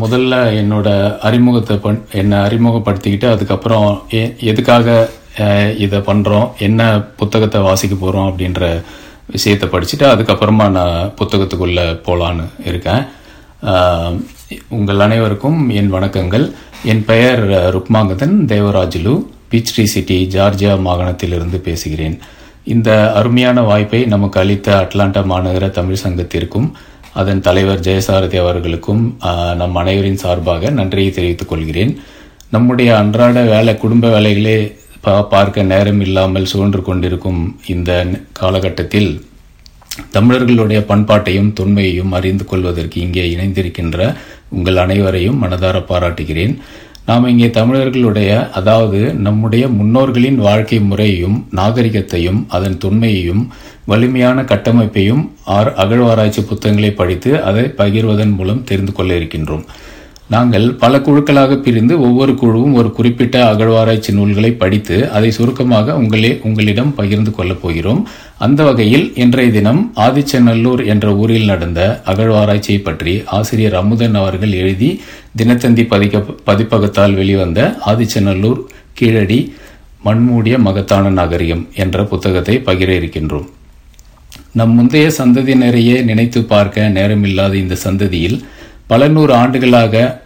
முதல்ல என்னோட அறிமுகத்தை பண் என்னை அறிமுகப்படுத்திக்கிட்டு அதுக்கப்புறம் எ- எதுக்காக இதை பண்ணுறோம் என்ன புத்தகத்தை வாசிக்க போகிறோம் அப்படின்ற விஷயத்தை படிச்சுட்டு அதுக்கப்புறமா நான் புத்தகத்துக்குள்ள போகலான்னு இருக்கேன். உங்கள் அனைவருக்கும் என் வணக்கங்கள். என் பெயர் Rukmangathan Devarajulu Peachtree City Georgia மாகாணத்திலிருந்து பேசுகிறேன். இந்த அருமையான வாய்ப்பை நமக்கு அளித்த அட்லாண்டா மாநகர தமிழ் சங்கத்திற்கும் அதன் தலைவர் ஜெயசாரதி அவர்களுக்கும் நம் அனைவரின் சார்பாக நன்றியை தெரிவித்துக் கொள்கிறேன். நம்முடைய அன்றாட வேலை குடும்ப வேலைகளே பா- பார்க்க நேரம் இல்லாமல் சுழன்று கொண்டிருக்கும் இந்த காலகட்டத்தில் தமிழர்களுடைய பண்பாட்டையும் தொன்மையையும் அறிந்து கொள்வதற்கு இங்கே இணைந்திருக்கின்ற உங்கள் அனைவரையும் மனதார பாராட்டுகிறேன். நாம் இங்கே தமிழர்களுடைய அதாவது நம்முடைய முன்னோர்களின் வாழ்க்கை முறையையும் நாகரிகத்தையும் அதன் தொன்மையையும் வலிமையான கட்டமைப்பையும் ஆர் அகழ்வாராய்ச்சி புத்தகங்களை படித்து அதை பகிர்வதன் மூலம் தெரிந்து கொள்ள இருக்கின்றோம். நாங்கள் பல குழுக்களாக பிரிந்து ஒவ்வொரு குழுவும் ஒரு குறிப்பிட்ட அகழ்வாராய்ச்சி நூல்களை படித்து அதை சுருக்கமாக உங்களே உங்களிடம் பகிர்ந்து கொள்ளப் போகிறோம். அந்த வகையில் இன்றைய தினம் ஆதிச்சநல்லூர் என்ற ஊரில் நடந்த அகழ்வாராய்ச்சியை பற்றி ஆசிரியர் அமுதன் அவர்கள் எழுதி தினத்தந்தி பதிக்க பதிப்பகத்தால் வெளிவந்த ஆதிச்சநல்லூர் கீழடி மண்மூடிய மகத்தான நாகரிகம் என்ற புத்தகத்தை பகிர இருக்கின்றோம். நம் முந்தைய சந்ததியினரையே நினைத்து பார்க்க நேரமில்லாத இந்த சந்ததியில் பல நூறு ஆண்டுகளாக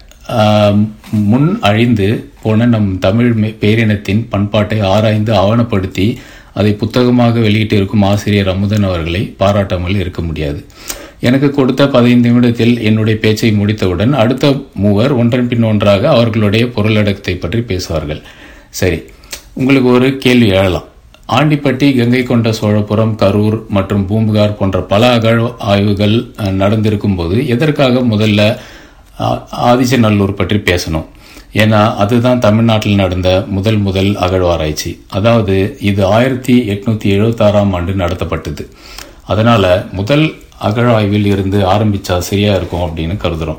முன் அழிந்து போன நம் தமிழ் மே- பேரினத்தின் பண்பாட்டை ஆராய்ந்து ஆவணப்படுத்தி அதை புத்தகமாக வெளியிட்டிருக்கும் ஆசிரியர் அமுதன் அவர்களை பாராட்டாமல் இருக்க முடியாது. எனக்கு கொடுத்த பதினைந்து நிமிடத்தில் என்னுடைய பேச்சை முடித்தவுடன் அடுத்த மூவர் ஒன்றன் பின் ஒன்றாக அவர்களுடைய பொருளடக்கத்தை பற்றி பேசுவார்கள். சரி உங்களுக்கு ஒரு கேள்வி எழலாம். ஆண்டிப்பட்டி கங்கை கொண்ட சோழபுரம் கரூர் மற்றும் பூம்புகார் போன்ற பல அகழ் ஆய்வுகள் நடந்திருக்கும் போது எதற்காக முதல்ல ஆ- ஆதிச்சநல்லூர் பற்றி பேசணும்? ஏன்னா அதுதான் தமிழ்நாட்டில் நடந்த முதல் முதல் அகழ்வாராய்ச்சி. அதாவது இது ஆயிரத்தி எட்நூத்தி எழுபத்தாறாம் ஆண்டு நடத்தப்பட்டது. அதனால முதல் அகழாய்வில் இருந்து ஆரம்பிச்சா சரியா இருக்கும் அப்படின்னு கருதுறோம்.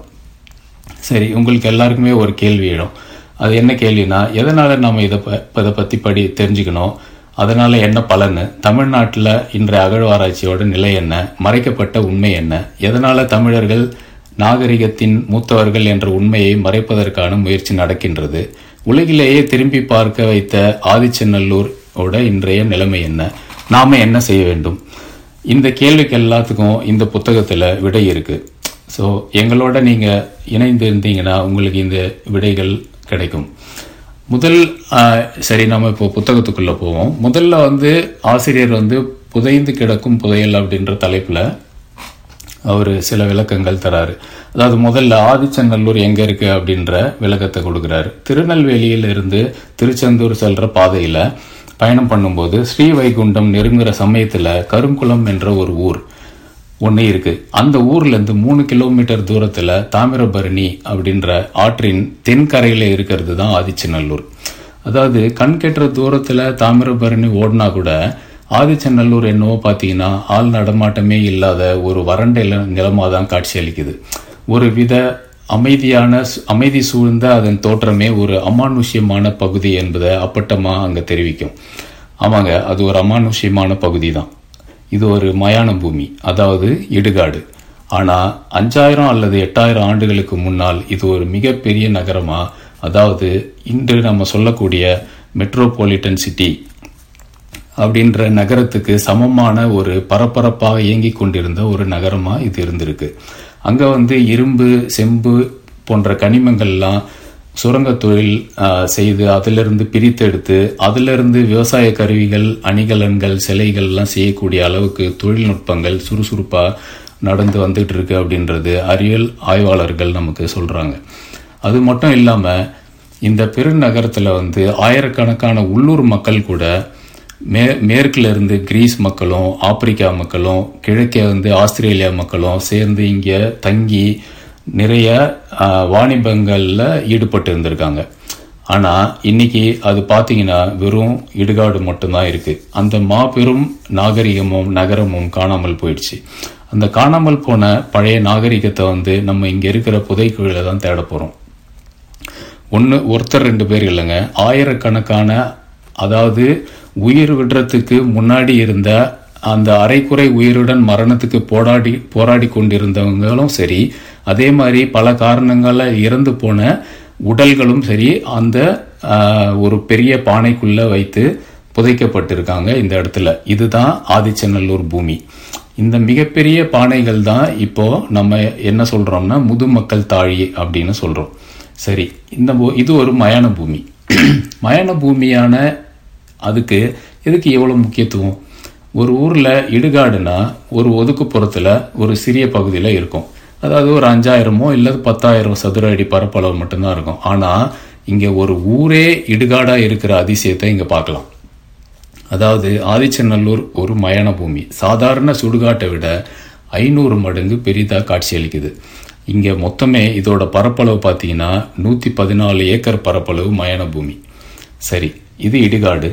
சரி உங்களுக்கு எல்லாருக்குமே ஒரு கேள்வி எழும். அது என்ன கேள்வினா எதனால நம்ம இதை ப- இதை பத்தி படி தெரிஞ்சுக்கணும்? அதனால என்ன பலன் தமிழ்நாட்டில் இன்றைய அகழ்வாராய்ச்சியோட நிலை என்ன? மறைக்கப்பட்ட உண்மை என்ன? எதனால தமிழர்கள் நாகரிகத்தின் மூத்தவர்கள் என்ற உண்மையை மறைப்பதற்கான முயற்சி நடக்கின்றது? உலகிலேயே திரும்பி பார்க்க வைத்த ஆதிச்சநல்லூர் ஓட இன்றைய நிலைமை என்ன? நாம என்ன செய்ய வேண்டும்? இந்த கேள்விக்கு எல்லாத்துக்கும் இந்த புத்தகத்துல விடை இருக்கு. ஸோ எங்களோட நீங்க இணைந்து இருந்தீங்கன்னா உங்களுக்கு இந்த விடைகள் கிடைக்கும். முதல் சரி நம்ம இப்போ புத்தகத்துக்குள்ள போவோம். முதல்ல வந்து ஆசிரியர் வந்து புதைந்து கிடக்கும் புதையல் அப்படின்ற தலைப்புல அவர் சில விளக்கங்கள் தராரு. அதாவது முதல்ல ஆதிச்சநல்லூர் எங்க இருக்கு அப்படின்ற விளக்கத்தை கொடுக்குறாரு. திருநெல்வேலியில இருந்து திருச்செந்தூர் செல்ற பாதையில பயணம் பண்ணும்போது ஸ்ரீவைகுண்டம் நெருங்குற சமயத்துல கருங்குளம் என்ற ஒரு ஊர். ஒன்று இருக்கு. அந்த ஊர்லேருந்து மூணு கிலோமீட்டர் தூரத்தில் தாமிரபரணி அப்படின்ற ஆற்றின் தென்கரையில் இருக்கிறது தான் ஆதிச்சநல்லூர். அதாவது கண் கெட்டுற தூரத்தில் தாமிரபரணி ஓடினா கூட ஆதிச்சநல்லூர் என்னவோ பார்த்தீங்கன்னா ஆள் நடமாட்டமே இல்லாத ஒரு வறண்ட நிலமாக தான் காட்சியளிக்குது ஒரு வித அமைதியான அமைதி சூழ்ந்த அதன் தோற்றமே ஒரு அமானுஷ்யமான பகுதி என்பதை அப்பட்டமாக அங்கே தெரிவிக்கும். ஆமாங்க அது ஒரு அமானுஷ்யமான பகுதி தான் இது ஒரு மயான பூமி அதாவது இடுகாடு. ஆனா அஞ்சாயிரம் அல்லது எட்டாயிரம் ஆண்டுகளுக்கு முன்னால் இது ஒரு மிகப்பெரிய நகரமா அதாவது இன்று நம்ம சொல்லக்கூடிய மெட்ரோபாலிட்டன் சிட்டி அப்படின்ற நகரத்துக்கு சமமான ஒரு பரபரப்பாக இயங்கிக் கொண்டிருந்த ஒரு நகரமாக இது இருந்திருக்கு. அங்கே வந்து இரும்பு செம்பு போன்ற கனிமங்கள்லாம் சுரங்க தொழில் செய்து அதிலிருந்து பிரித்தெடுத்து அதிலிருந்து விவசாய கருவிகள் அணிகலன்கள் சிலைகள்லாம் செய்யக்கூடிய அளவுக்கு தொழில்நுட்பங்கள் சுறுசுறுப்பா நடந்து வந்துட்டு இருக்கு அப்படின்றது அறிவியல் ஆய்வாளர்கள் நமக்கு சொல்றாங்க. அது மட்டும் இல்லாம இந்த பெருநகரத்துல வந்து ஆயிரக்கணக்கான உள்ளூர் மக்கள் கூட மே மேற்குல இருந்து கிரீஸ் மக்களும் ஆப்பிரிக்கா மக்களும் கிழக்கே வந்து ஆஸ்திரேலியா மக்களும் சேர்ந்து இங்கே தங்கி நிறைய வாணிபங்களில் ஈடுபட்டு இருந்திருக்காங்க. ஆனால் இன்னைக்கு அது பார்த்தீங்கன்னா வெறும் இடுகாடு மட்டும்தான் இருக்குது அந்த மாபெரும் நாகரிகமும் நகரமும் காணாமல் போயிடுச்சு. அந்த காணாமல் போன பழைய நாகரிகத்தை வந்து நம்ம இங்கே இருக்கிற புதைக்குழில தான் தேட போகிறோம் ஒன்று ஒருத்தர் ரெண்டு பேர் இல்லைங்க. ஆயிரக்கணக்கான அதாவது உயிர் விடுறதுக்கு முன்னாடி இருந்த அந்த அரைக்குறை உயிருடன் மரணத்துக்கு போராடி போராடி கொண்டிருந்தவங்களும் சரி அதே மாதிரி பல காரணங்களால் இறந்து போன உடல்களும் சரி அந்த ஒரு பெரிய பானைக்குள்ள வைத்து புதைக்கப்பட்டிருக்காங்க இந்த இடத்துல. இதுதான் ஆதிச்சநல்லூர் பூமி. இந்த மிகப்பெரிய பானைகள் தான் இப்போ நம்ம என்ன சொல்றோம்னா முதுமக்கள் தாழி அப்படின்னு சொல்றோம். சரி இந்த இது ஒரு மயான பூமி. மயான பூமியான அதுக்கு எதுக்கு எவ்வளவு முக்கியத்துவம்? ஒரு ஊரில் இடுகாடுனா ஒரு ஒதுக்குப்புறத்தில் ஒரு சிறிய பகுதியில் இருக்கும். அதாவது ஒரு அஞ்சாயிரமோ இல்லை பத்தாயிரம் சதுர அடி பரப்பளவு மட்டும்தான் இருக்கும். ஆனால் இங்கே ஒரு ஊரே இடுகாடாக இருக்கிற அதிசயத்தை இங்கே பார்க்கலாம். அதாவது ஆதிச்சநல்லூர் ஒரு மயான பூமி. சாதாரண சுடுகாட்டை விட ஐநூறு மடங்கு பெரிதாக காட்சியளிக்குது இங்கே மொத்தமே இதோட பரப்பளவு பார்த்தீங்கன்னா நூற்றி பதினாலு ஏக்கர் பரப்பளவு மயான பூமி. சரி இது இடுகாடு.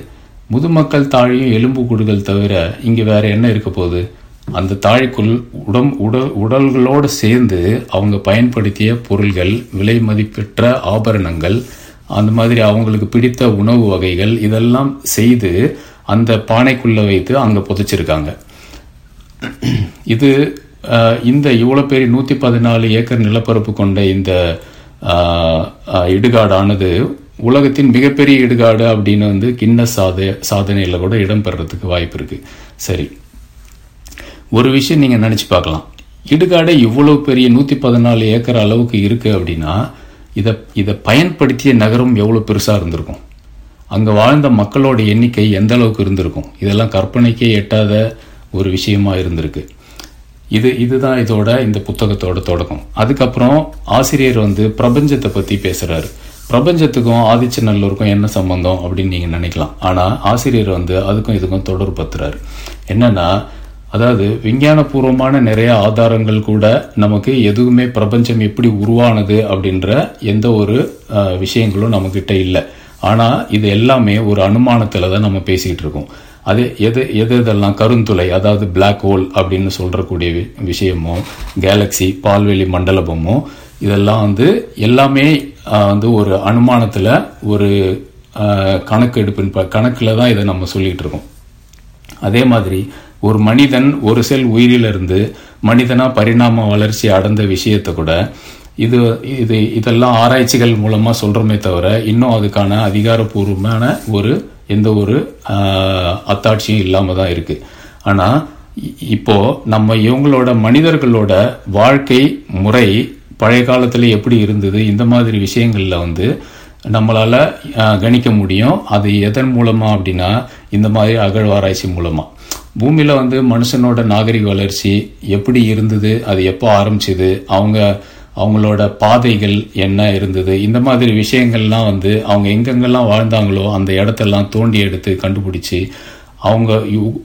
முதுமக்கள் தாழியும் எலும்பு கூடுகள் தவிர இங்கே வேற என்ன இருக்க போகுது? அந்த தாழிக்குள் உடம் உடல் உடல்களோடு சேர்ந்து அவங்க பயன்படுத்திய பொருள்கள் விலை மதிப்பெற்ற ஆபரணங்கள் அந்த மாதிரி அவங்களுக்கு பிடித்த உணவு வகைகள் இதெல்லாம் செய்து அந்த பானைக்குள்ளே வைத்து அங்கே புதைச்சிருக்காங்க. இது இந்த இவ்வளோ பெரிய நூற்றி பதினாலு ஏக்கர் நிலப்பரப்பு கொண்ட இந்த இடுகாடானது உலகத்தின் மிகப்பெரிய இடுகாடு அப்படின்னு வந்து கிண்ண சாத சாதனையில் கூட இடம்பெறதுக்கு வாய்ப்பு இருக்குது சரி. ஒரு விஷயம் நீங்கள் நினச்சி பார்க்கலாம். இடுகாடு இவ்வளோ பெரிய நூற்றி பதினாலு ஏக்கர் அளவுக்கு இருக்குது அப்படின்னா இதை இதை பயன்படுத்திய நகரம் எவ்வளோ பெருசாக இருந்திருக்கும்? அங்கே வாழ்ந்த மக்களோட எண்ணிக்கை எந்த அளவுக்கு இருந்திருக்கும்? இதெல்லாம் கற்பனைக்கே எட்டாத ஒரு விஷயமா இருந்திருக்கு. இது இதுதான் இதோட இந்த புத்தகத்தோட தொடக்கம். அதுக்கப்புறம் ஆசிரியர் வந்து பிரபஞ்சத்தை பற்றி பேசுகிறாரு பிரபஞ்சத்துக்கும் ஆதிச்சநல்லூருக்கும் என்ன சம்பந்தம் அப்படின்னு நீங்கள் நினைக்கலாம். ஆனால் ஆசிரியர் வந்து அதுக்கும் இதுக்கும் தொடர்பு பத்துறாரு. என்னன்னா அதாவது விஞ்ஞானபூர்வமான நிறைய ஆதாரங்கள் கூட நமக்கு எதுவுமே பிரபஞ்சம் எப்படி உருவானது அப்படின்ற எந்த ஒரு விஷயங்களும் நம்மக்கிட்ட இல்லை. ஆனால் இது எல்லாமே ஒரு அனுமானத்தில் தான் நம்ம பேசிக்கிட்டு இருக்கோம். அது எது எது எதெல்லாம் கருந்துளை அதாவது பிளாக் ஹோல் அப்படின்னு சொல்கிறக்கூடிய வி- விஷயமும் கேலக்ஸி பால்வெளி மண்டலபமும் இதெல்லாம் வந்து எல்லாமே வந்து ஒரு அனுமானத்தில் ஒரு கணக்கு எடுப்பின் ப- தான் இதை நம்ம சொல்லிகிட்டு இருக்கோம். அதே மாதிரி ஒரு மனிதன் ஒரு செல் உயிரிலிருந்து மனிதனாக பரிணாம வளர்ச்சி அடைந்த விஷயத்தை கூட இது இது இதெல்லாம் ஆராய்ச்சிகள் மூலமாக சொல்கிறோமே தவிர இன்னும் அதுக்கான அதிகாரப்பூர்வமான ஒரு எந்த ஒரு அத்தாட்சியும் இல்லாமல் தான் இருக்குது ஆனால் இப்போது இப்போ நம்ம இவங்களோட மனிதர்களோட வாழ்க்கை முறை பழைய காலத்தில் எப்படி இருந்தது? இந்த மாதிரி விஷயங்களில் வந்து நம்மளால் கணிக்க முடியும். அது எதன் மூலமாக அப்படின்னா இந்த மாதிரி அகழ்வாராய்ச்சி மூலமாக பூமியில் வந்து மனுஷனோட நாகரிக வளர்ச்சி எப்படி இருந்தது? அது எப்போ ஆரம்பிச்சது? அவங்க அவங்களோட பாதைகள் என்ன இருந்தது? இந்த மாதிரி விஷயங்கள்லாம் வந்து அவங்க எங்கெங்கெல்லாம் வாழ்ந்தாங்களோ அந்த இடத்தெல்லாம் தோண்டி எடுத்து கண்டுபிடிச்சி அவங்க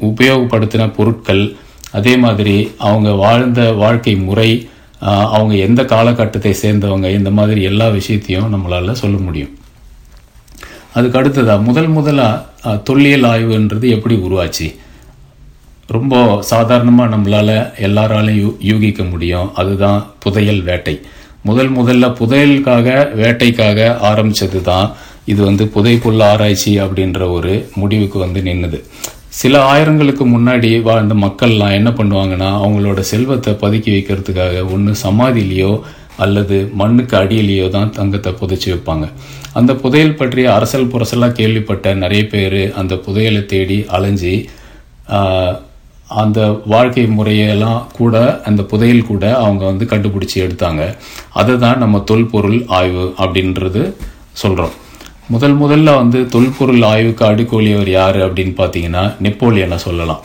உபயோகப்படுத்தின பொருட்கள் அதே மாதிரி அவங்க வாழ்ந்த வாழ்க்கை முறை அவங்க எந்த காலகட்டத்தை சேர்ந்தவங்க இந்த மாதிரி எல்லா விஷயத்தையும் நம்மளால சொல்ல முடியும். அதுக்கு அடுத்ததாக முதல் முதலாக தொல்லியல் ஆய்வுன்றது எப்படி உருவாச்சு? ரொம்ப சாதாரணமாக நம்மளால எல்லாராலையும் யூ- யூகிக்க முடியும். அதுதான் புதையல் வேட்டை. முதல் முதல்ல புதையலுக்காக வேட்டைக்காக ஆரம்பிச்சது தான் இது வந்து புதைப்புள்ள ஆராய்ச்சி அப்படின்ற ஒரு முடிவுக்கு வந்து நின்னுது. சில ஆயிரங்களுக்கு முன்னாடி வாழ்ந்த மக்கள்லாம் என்ன பண்ணுவாங்கன்னா அவங்களோட செல்வத்தை பதுக்கி வைக்கிறதுக்காக ஒன்று சமாதியிலையோ அல்லது மண்ணுக்கு அடியிலேயோ தான் தங்கத்தை புதைச்சி வைப்பாங்க. அந்த புதையல் பற்றிய அரசல் புரசலாக கேள்விப்பட்ட நிறைய பேர் அந்த புதையலை தேடி அலைஞ்சி அந்த வாழ்க்கை முறையெல்லாம் கூட அந்த புதையல் கூட அவங்க வந்து கண்டுபிடிச்சி எடுத்தாங்க. அதை தான் நம்ம தொல்பொருள் ஆய்வு அப்படின்றது சொல்கிறோம் முதல் முதல்ல வந்து தொல்பொருள் ஆய்வுக்கு அடுக்கோலியவர் யார் அப்படின்னு பார்த்தீங்கன்னா நெப்போலியனை சொல்லலாம்.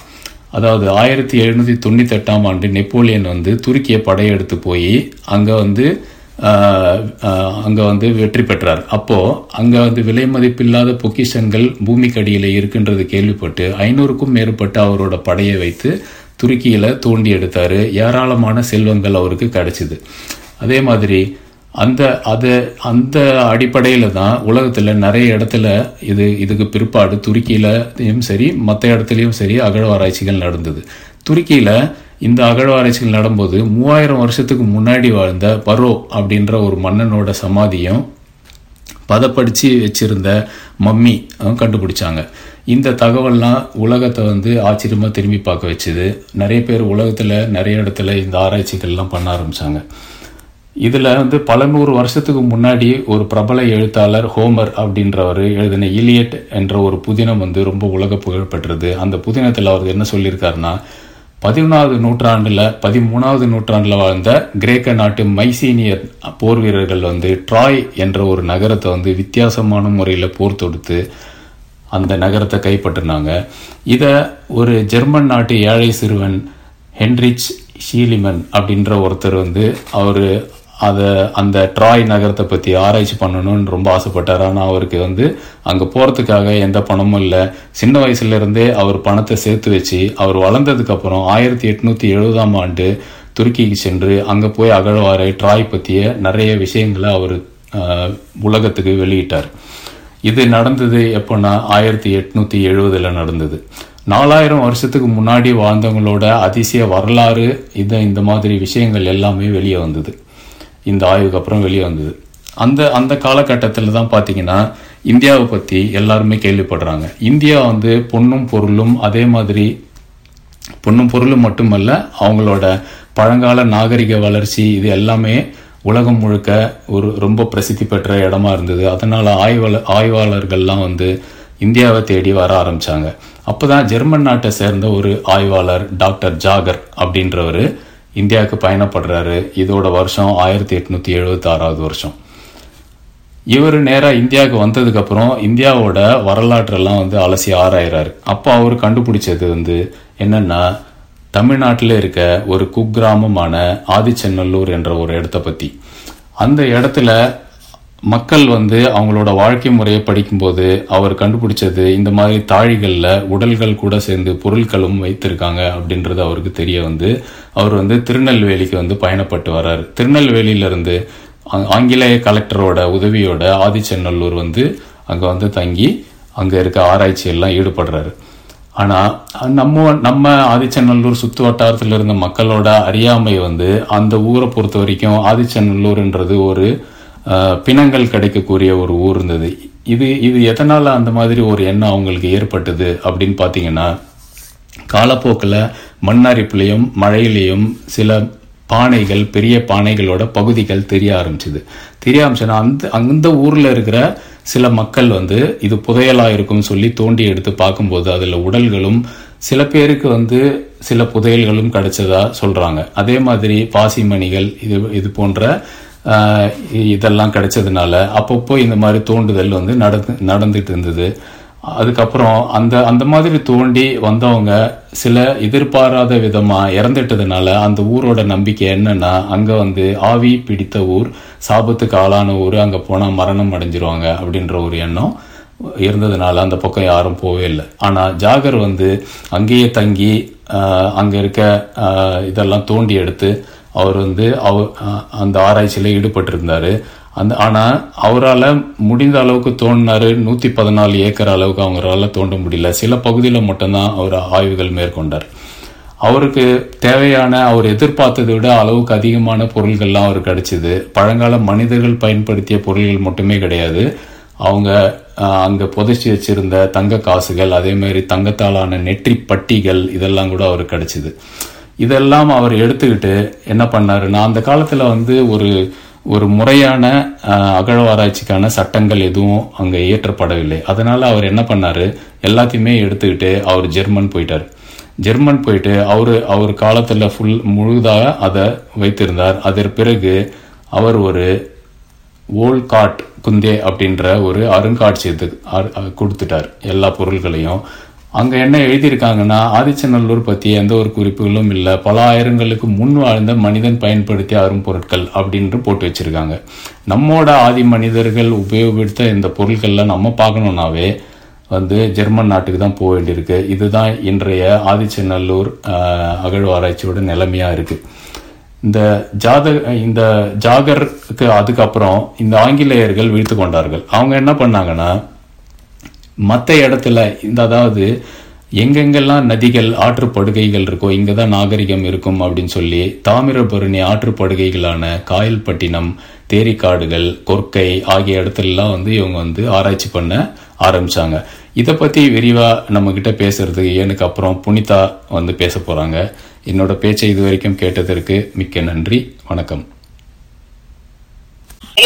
அதாவது ஆயிரத்தி எழுநூற்றி தொண்ணூற்றி எட்டாம் ஆண்டு நெப்போலியன் வந்து துருக்கிய படையெடுத்து போய் அங்கே வந்து அங்கே வந்து வெற்றி பெற்றார். அப்போது அங்கே வந்து விலை மதிப்பில்லாத பொக்கிஷங்கள் பூமிக்கடியில் இருக்கின்றது கேள்விப்பட்டு ஐநூறுக்கும் மேற்பட்ட அவரோட படையை வைத்து துருக்கியில் தோண்டி எடுத்தார். ஏராளமான செல்வங்கள் அவருக்கு கிடைச்சிது. அதே மாதிரி அந்த அது அந்த அடிப்படையில் தான் உலகத்தில் நிறைய இடத்துல இது இதுக்கு பிற்பாடு துருக்கியிலையும் சரி மற்ற இடத்துலையும் சரி அகழ்வாராய்ச்சிகள் நடந்தது. துருக்கியில் இந்த அகழ்வாராய்ச்சிகள் நடக்கும்போது மூவாயிரம் வருஷத்துக்கு முன்னாடி வாழ்ந்த பரோ அப்படின்ற ஒரு மன்னனோட சமாதியும் பதப்படுத்தி வச்சிருந்த மம்மி கண்டுபிடிச்சாங்க. இந்த தகவல்லாம் உலகத்தை வந்து ஆச்சரியமாக திரும்பி பார்க்க வச்சுது. நிறைய பேர் உலகத்தில் நிறைய இடத்துல இந்த ஆராய்ச்சிகள்லாம் பண்ண ஆரம்பித்தாங்க இதில் வந்து பல நூறு வருஷத்துக்கு முன்னாடி ஒரு பிரபல எழுத்தாளர் ஹோமர் அப்படின்றவர் எழுதின இலியட் என்ற ஒரு புதினம் வந்து ரொம்ப உலக புகழ் பெற்றது அந்த புதினத்தில் அவர் என்ன சொல்லியிருக்காருன்னா பதினொன்றாவது நூற்றாண்டில் பதிமூணாவது நூற்றாண்டில் வாழ்ந்த கிரேக்க நாட்டு மைசீனியர் போர் வீரர்கள் வந்து ட்ராய் என்ற ஒரு நகரத்தை வந்து வித்தியாசமான முறையில் போர் தொடுத்து அந்த நகரத்தை கைப்பற்றினாங்க. இதை ஒரு ஜெர்மன் நாட்டு ஏழை சிறுவன் ஹென்ரிச் ஷீலிமன் அப்படின்ற ஒருத்தர் வந்து அவர் அதை அந்த ட்ராய் நகரத்தை பற்றி ஆராய்ச்சி பண்ணணும்னு ரொம்ப ஆசைப்பட்டார். ஆனால் அவருக்கு வந்து அங்கே போகிறதுக்காக எந்த பணமும் இல்லை. சின்ன வயசுலேருந்தே அவர் பணத்தை சேர்த்து வச்சு அவர் வளர்ந்ததுக்கு அப்புறம் ஆயிரத்தி எட்நூற்றி எழுபதாம் ஆண்டு துருக்கிக்கு சென்று அங்கே போய் அகழ்வாரை ட்ராய் பற்றிய நிறைய விஷயங்களை அவர் உலகத்துக்கு வெளியிட்டார். இது நடந்தது எப்போன்னா ஆயிரத்தி எட்நூற்றி எழுபதில் நடந்தது. நாலாயிரம் வருஷத்துக்கு முன்னாடி வாழ்ந்தவங்களோட அதிசய வரலாறு இதை இந்த மாதிரி விஷயங்கள் எல்லாமே வெளியே வந்தது. இந்த ஆய்வுக்கு அப்புறம் வெளியே வந்தது. அந்த அந்த காலகட்டத்தில் தான் பார்த்தீங்கன்னா இந்தியாவை பற்றி எல்லாருமே கேள்விப்படுறாங்க. இந்தியா வந்து பொண்ணும் பொருளும் அதே மாதிரி பொண்ணும் பொருளும் மட்டுமல்ல அவங்களோட பழங்கால நாகரிக வளர்ச்சி இது எல்லாமே உலகம் முழுக்க ஒரு ரொம்ப பிரசித்தி பெற்ற இடமா இருந்தது. அதனால் ஆய்வாளர் ஆய்வாளர்கள்லாம் வந்து இந்தியாவை தேடி வர ஆரம்பிச்சாங்க. அப்பதான் ஜெர்மன் நாட்டை சேர்ந்த ஒரு ஆய்வாளர் டாக்டர் ஜாகர் அப்படின்றவர் இந்தியாவுக்கு பயணப்படுறாரு. இதோட வருஷம் ஆயிரத்தி எட்நூத்தி எழுபத்தி ஆறாவது வருஷம். இவர் நேராக இந்தியாவுக்கு வந்ததுக்கப்புறம் இந்தியாவோட வரலாற்றெல்லாம் வந்து அலசி ஆராயிறாரு. அப்போ அவர் கண்டுபிடிச்சது வந்து என்னன்னா தமிழ்நாட்டில் இருக்க ஒரு குக்கிராமமான ஆதிச்சநல்லூர் என்ற ஒரு இடத்த பற்றி அந்த இடத்துல மக்கள் வந்து அவங்களோட வாழ்க்கை முறையை படிக்கும்போது அவர் கண்டுபிடிச்சது இந்த மாதிரி தாழிகளில் உடல்கள் கூட சேர்ந்து பொருட்களும் வைத்திருக்காங்க அப்படின்றது அவருக்கு தெரிய வந்து அவர் வந்து திருநெல்வேலிக்கு வந்து பயணப்பட்டு வர்றார் திருநெல்வேலியிலிருந்து ஆங்கிலேய கலெக்டரோட உதவியோட ஆதிச்சநல்லூர் வந்து அங்கே வந்து தங்கி அங்கே இருக்க ஆராய்ச்சியெல்லாம் ஈடுபடுறாரு. ஆனால் நம்ம நம்ம ஆதிச்சநல்லூர் சுத்து வட்டாரத்தில் இருந்த மக்களோட அறியாமை வந்து அந்த ஊரை பொறுத்த வரைக்கும் ஆதிச்சநல்லூர்ன்றது ஒரு பிணங்கள் கிடைக்கக்கூடிய ஒரு ஊர் இருந்தது. இது இது எதனால் அந்த மாதிரி ஒரு எண்ணம் அவங்களுக்கு ஏற்பட்டது அப்படின்னு பார்த்தீங்கன்னா காலப்போக்கில் மண்ணரிப்புலையும் மழையிலையும் சில பானைகள் பெரிய பானைகளோட பகுதிகள் தெரிய ஆரம்பிச்சது. தெரிய ஆரம்பிச்சுன்னா அந்த அந்த ஊரில் இருக்கிற சில மக்கள் வந்து இது புதையலாக இருக்கும்னு சொல்லி தோண்டி எடுத்து பார்க்கும்போது அதில் உடல்களும் சில பேருக்கு வந்து சில புதையல்களும் கிடைச்சதா சொல்கிறாங்க அதே மாதிரி பாசிமணிகள் இது இது போன்ற இதெல்லாம் கிடைச்சதுனால அப்பப்போ இந்த மாதிரி தோண்டுதல் வந்து நடந்து நடந்துட்டு இருந்தது. அதுக்கப்புறம் அந்த அந்த மாதிரி தோண்டி வந்தவங்க சில எதிர்பாராத விதமாக இறந்துட்டதுனால அந்த ஊரோட நம்பிக்கை என்னன்னா அங்கே வந்து ஆவி பிடித்த ஊர் சாபத்துக்கு ஆளான ஊர் அங்கே போனால் மரணம் அடைஞ்சிருவாங்க அப்படின்ற ஒரு எண்ணம் இருந்ததுனால அந்த பக்கம் யாரும் போவே இல்லை. ஆனால் ஜாகர் வந்து அங்கேயே தங்கி அங்கே இருக்க இதெல்லாம் தோண்டி எடுத்து அவர் வந்து அவ அந்த ஆராய்ச்சியில் ஈடுபட்டிருந்தார். அந்த ஆனால் அவரால் முடிந்த அளவுக்கு தோண்டினார் நூற்றி பதினாலு ஏக்கர் அளவுக்கு அவங்களால தோண்ட முடியல. சில பகுதியில் மட்டும்தான் அவர் ஆய்வுகள் மேற்கொண்டார். அவருக்கு தேவையான அவர் எதிர்பார்த்ததை விட அளவுக்கு அதிகமான பொருள்கள்லாம் அவருக்கு கிடைச்சிது. பழங்கால மனிதர்கள் பயன்படுத்திய பொருள்கள் மட்டுமே கிடையாது. அவங்க அங்கே புதைச்சி வச்சிருந்த தங்க காசுகள் அதே மாதிரி தங்கத்தாலான நெற்றி பட்டிகள் இதெல்லாம் கூட அவருக்கு கிடைச்சிது. இதெல்லாம் அவர் எடுத்துக்கிட்டு என்ன பண்ணாருன்னா அந்த காலத்தில் வந்து ஒரு ஒரு முறையான அகழ்வாராய்ச்சிக்கான சட்டங்கள் எதுவும் அங்கே இயற்றப்படவில்லை. அதனால் அவர் என்ன பண்ணார்? எல்லாத்தையுமே எடுத்துக்கிட்டு அவர் ஜெர்மன் போயிட்டார். ஜெர்மன் போயிட்டு அவர் அவர் காலத்தில் ஃபுல் முழுதாக அதை வைத்திருந்தார். அதற்கு பிறகு அவர் ஒரு ஓல்காட் குந்தே அப்படின்ற ஒரு அருங்காட்சியகத்துக்கு கொடுத்துட்டார். எல்லா பொருள்களையும். அங்கே என்ன எழுதியிருக்காங்கன்னா ஆதிச்சநல்லூர் பற்றி எந்த ஒரு குறிப்புகளும் இல்லை. பல ஆயிரங்களுக்கு முன் வாழ்ந்த மனிதன் பயன்படுத்திய அரும்பொருட்கள் அப்படின்ட்டு போட்டு வச்சுருக்காங்க. நம்மோட ஆதி மனிதர்கள் உபயோகித்த இந்த பொருட்கள்லாம் நம்ம பார்க்கணுன்னாவே வந்து ஜெர்மன் நாட்டுக்கு தான் போக வேண்டியிருக்கு. இதுதான் இன்றைய ஆதிச்சநல்லூர் அகழ்வாராய்ச்சியோட நிலைமையாக இருக்குது இந்த ஜாத இந்த ஜாகருக்கு அதுக்கப்புறம் இந்த ஆங்கிலேயர்கள் வீழ்த்து கொண்டார்கள். அவங்க என்ன பண்ணாங்கன்னா மற்ற இடத்துல இந்த அதாவது எங்கெங்கெல்லாம் நதிகள் ஆற்றுப்படுகைகள் இருக்கோ இங்கே தான் நாகரிகம் இருக்கும் அப்படின்னு சொல்லி தாமிரபரணி ஆற்றுப்படுகைகளான காயல்பட்டினம் தேரிக்காடுகள் கொர்க்கை ஆகிய இடத்துலலாம் வந்து இவங்க வந்து ஆராய்ச்சி பண்ண ஆரம்பிச்சாங்க. இதை பற்றி விரிவாக நம்மக்கிட்ட கிட்ட ஏனுக்கு எனக்கு அப்புறம் புனிதா வந்து பேச போகிறாங்க என்னோட பேச்சை இது வரைக்கும் கேட்டதற்கு மிக்க நன்றி. வணக்கம்.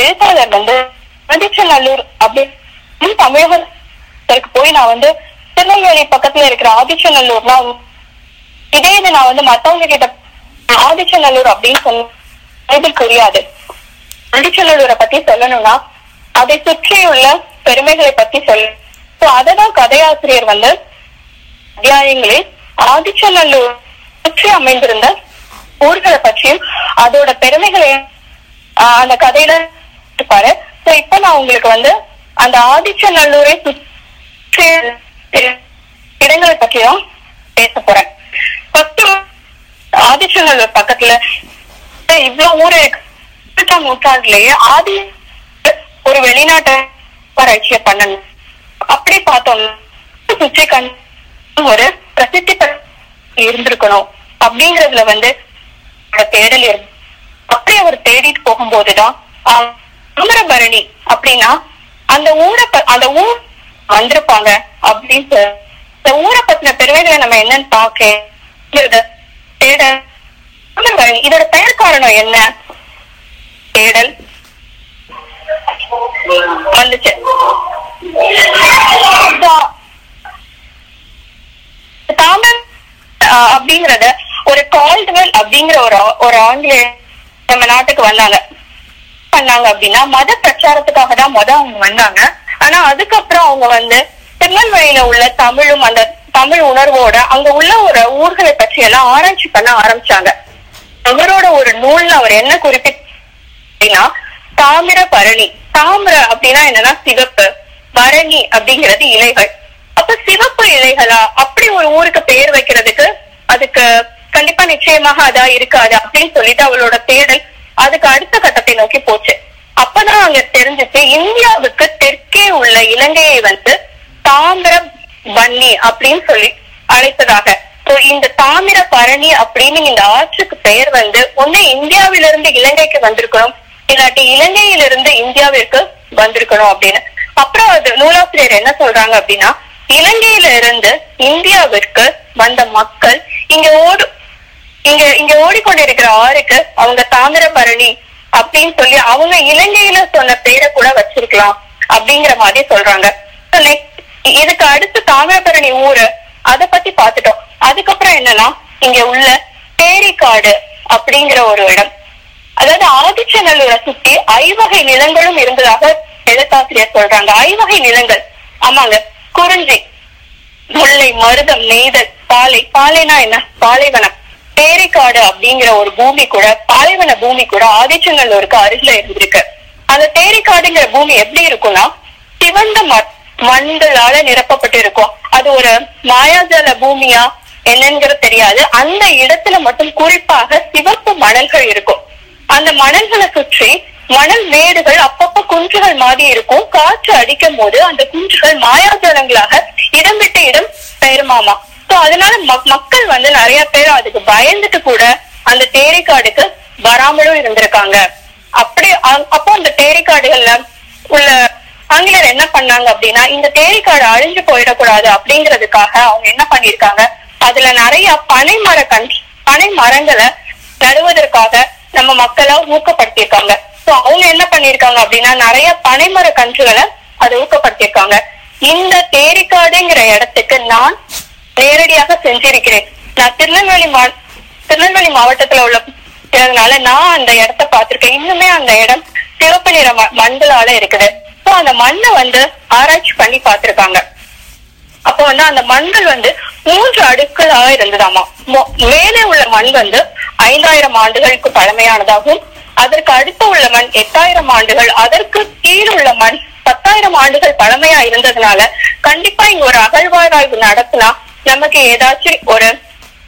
எழுத்தாளர் வந்து தமிழக அப்படின்னு போய் நான் வந்து திருநெல்வேலி பக்கத்துல இருக்கிற ஆதிச்சநல்லூர்னா இதே இது நான் வந்து மத்தவங்க கிட்ட ஆதிச்சநல்லூர் அப்படின்னு சொன்ன புரியாது ஆதிச்சநல்லூரை பத்தி சொல்லணும்னா அதை சுற்றியுள்ள பெருமைகளை பத்தி சொல்ல சோ அததான் கதையாசிரியர் வந்து அத்தியாயங்களில் ஆதிச்சநல்லூர் சுற்றி அமைந்திருந்த ஊர்களை பற்றியும் அதோட பெருமைகளை ஆஹ் அந்த கதையில இருப்பாரு. சோ இப்ப நான் உங்களுக்கு வந்து அந்த ஆதிச்சநல்லூரை சுற்றி இடங்களை பற்றியும் பேச போறேன். ஃபர்ஸ்ட் ஆதிச்சநல்லூர் பக்கத்துல இவ்வளவு ஊர் இருக்கு பதினெட்டாம் நூற்றாண்டுலயே ஆதி ஒரு வெளிநாட்டு ஆராய்ச்சியை பண்ணணும். அப்படி பார்த்தோம். ஒரு பிரசித்தி இருந்திருக்கணும் அப்படிங்கறதுல வந்து தேடல் இருக்கு அப்படி அவர் தேடிட்டு போகும்போதுதான் ஆஹ், தாமிரபரணி அப்படின்னா அந்த ஊரை அந்த ஊர் வந்திருப்பாங்க அப்படின்னு இந்த ஊரை பத்தின பெருமைகளை நம்ம என்னன்னு பார்க்க தேடல். இதோட பெயர் காரணம் என்ன? தேடல். வந்துச்சு. தாமன் ஆஹ், அப்படிங்கறத ஒரு கால்டுவெல் அப்படிங்கிற ஒரு ஒரு ஆங்கிலேய நம்ம நாட்டுக்கு வந்தாங்க. பண்ணாங்க அப்படின்னா மத பிரச்சாரத்துக்காக தான் மொதல் அவங்க வந்தாங்க. ஆனா அதுக்கப்புறம் அவங்க வந்து திருநெல்வேலியில உள்ள தமிழும் அந்த தமிழ் உணர்வோட அங்க உள்ள ஒரு ஊர்களை பற்றி எல்லாம் ஆராய்ச்சி பண்ண ஆரம்பிச்சாங்க. அவரோட ஒரு நூல்ல அவர் என்ன குறிப்பிட்டா அப்படின்னா தாமிர பரணி. தாமிர அப்படின்னா என்னன்னா சிவப்பு பரணி அப்படிங்கிறது இலைகள். அப்ப சிவப்பு இலைகளா? அப்படி ஒரு ஊருக்கு பெயர் வைக்கிறதுக்கு அதுக்கு கண்டிப்பா நிச்சயமாக அதா இருக்காது அப்படின்னு சொல்லிட்டு அவளோட தேடல் அதுக்கு அடுத்த கட்டத்தை நோக்கி போச்சு. அப்பதான் அங்க தெரிஞ்சுச்சு இந்தியாவுக்கு தெற்கே உள்ள இலங்கையை வந்து தாமிர பன்னி அப்படின்னு சொல்லி அழைத்ததாக. இந்த தாமிர பரணி அப்படின்னு இந்த ஆற்றுக்கு பெயர் வந்து ஒண்ணு இந்தியாவிலிருந்து இலங்கைக்கு வந்திருக்கணும் இல்லாட்டி இலங்கையிலிருந்து இந்தியாவிற்கு வந்திருக்கணும் அப்படின்னு. அப்புறம் அது நூலாசிரியர் என்ன சொல்றாங்க அப்படின்னா இலங்கையில இருந்து இந்தியாவிற்கு வந்த மக்கள் இங்க ஓடு இங்க இங்க ஓடிக்கொண்டிருக்கிற ஆறுக்கு அவங்க தாமிரபரணி அப்படின்னு சொல்லி அவங்க இலங்கையில சொன்ன பேரை கூட வச்சிருக்கலாம் அப்படிங்கிற மாதிரி சொல்றாங்க. இதுக்கு அடுத்து தாமிரபரணி ஊரு அத பத்தி பாத்துட்டோம் அதுக்கப்புறம் என்னன்னா இங்க உள்ள பேரிக்காடு அப்படிங்கிற ஒரு இடம். அதாவது ஆதிச்சநல்லூரை சுத்தி ஐவகை நிலங்களும் இருந்ததாக எழுத்தாசிரியர் சொல்றாங்க. ஐவகை நிலங்கள் ஆமாங்க குறிஞ்சி முல்லை மருதம் நெய்தல் பாலை. பாலைனா என்ன? பாலைவனம். தேரிக்காடு அப்படிங்கிற ஒரு பூமி கூட பாலைவன பூமி கூட ஆதிச்சநல்லூருக்கு அருகில இருந்திருக்கு. அந்த தேரிக்காடுங்கிற பூமி எப்படி இருக்கும்னா சிவந்த ம- மண்களால நிரப்பப்பட்டு இருக்கும் அது ஒரு மாயாஜால பூமியா என்னங்கிறது தெரியாது. அந்த இடத்துல மட்டும் குறிப்பாக சிவப்பு மணல்கள் இருக்கும். அந்த மணல்களை சுற்றி மணல் மேடுகள் அப்பப்ப குன்றுகள் மாதிரி இருக்கும். காற்று அடிக்கும் போது அந்த குன்றுகள் மாயாஜாலங்களாக இடம் விட்டு இடம் பெயருமாமா. சோ அதனால மக்- மக்கள் வந்து நிறைய பேர் அதுக்கு பயந்துட்டு கூட அந்த தேரிக்காடுக்கு வராமலும் இருந்திருக்காங்க. அப்படி அப்போ அந்த தேரிக்காடுகள்ல உள்ள ஆங்கிலேயர் என்ன பண்ணாங்க அப்படின்னா இந்த தேரிக்காடு அழிஞ்சு போயிடக்கூடாது அப்படிங்கிறதுக்காக அவங்க என்ன பண்ணிருக்காங்க அதுல நிறைய பனை மர கண் பனை மரங்களை நடுவதற்காக நம்ம மக்களை ஊக்கப்படுத்தியிருக்காங்க. சோ அவங்க என்ன பண்ணிருக்காங்க அப்படின்னா நிறைய பனைமர கன்றுகளை அதை ஊக்கப்படுத்தியிருக்காங்க. இந்த தேரிக்காடுங்கிற இடத்துக்கு நான் நேரடியாக செஞ்சிருக்கிறேன் நான் திருநெல்வேலி மா திருநெல்வேலி மாவட்டத்துல உள்ள இருக்கிறதுனால நான் அந்த இடத்த பார்த்திருக்கேன். இன்னுமே அந்த இடம் சிவப்பு நிற ம- மண்களால இருக்குது. சோ அந்த மண்ணை வந்து ஆராய்ச்சி பண்ணி பார்த்திருக்காங்க. அப்போ வந்து அந்த மண்கள் வந்து மூன்று அடுக்களாக இருந்ததாமா. மேலே உள்ள மண் வந்து ஐந்தாயிரம் ஆண்டுகளுக்கு பழமையானதாகவும் அதற்கு அடுத்து உள்ள மண் எட்டாயிரம் ஆண்டுகள் அதற்கு கீழ் உள்ள மண் பத்தாயிரம் ஆண்டுகள் பழமையா இருந்ததுனால கண்டிப்பா இங்க ஒரு அகழ்வாராய்வு நடத்தினா நமக்கு ஏதாச்சும் ஒரு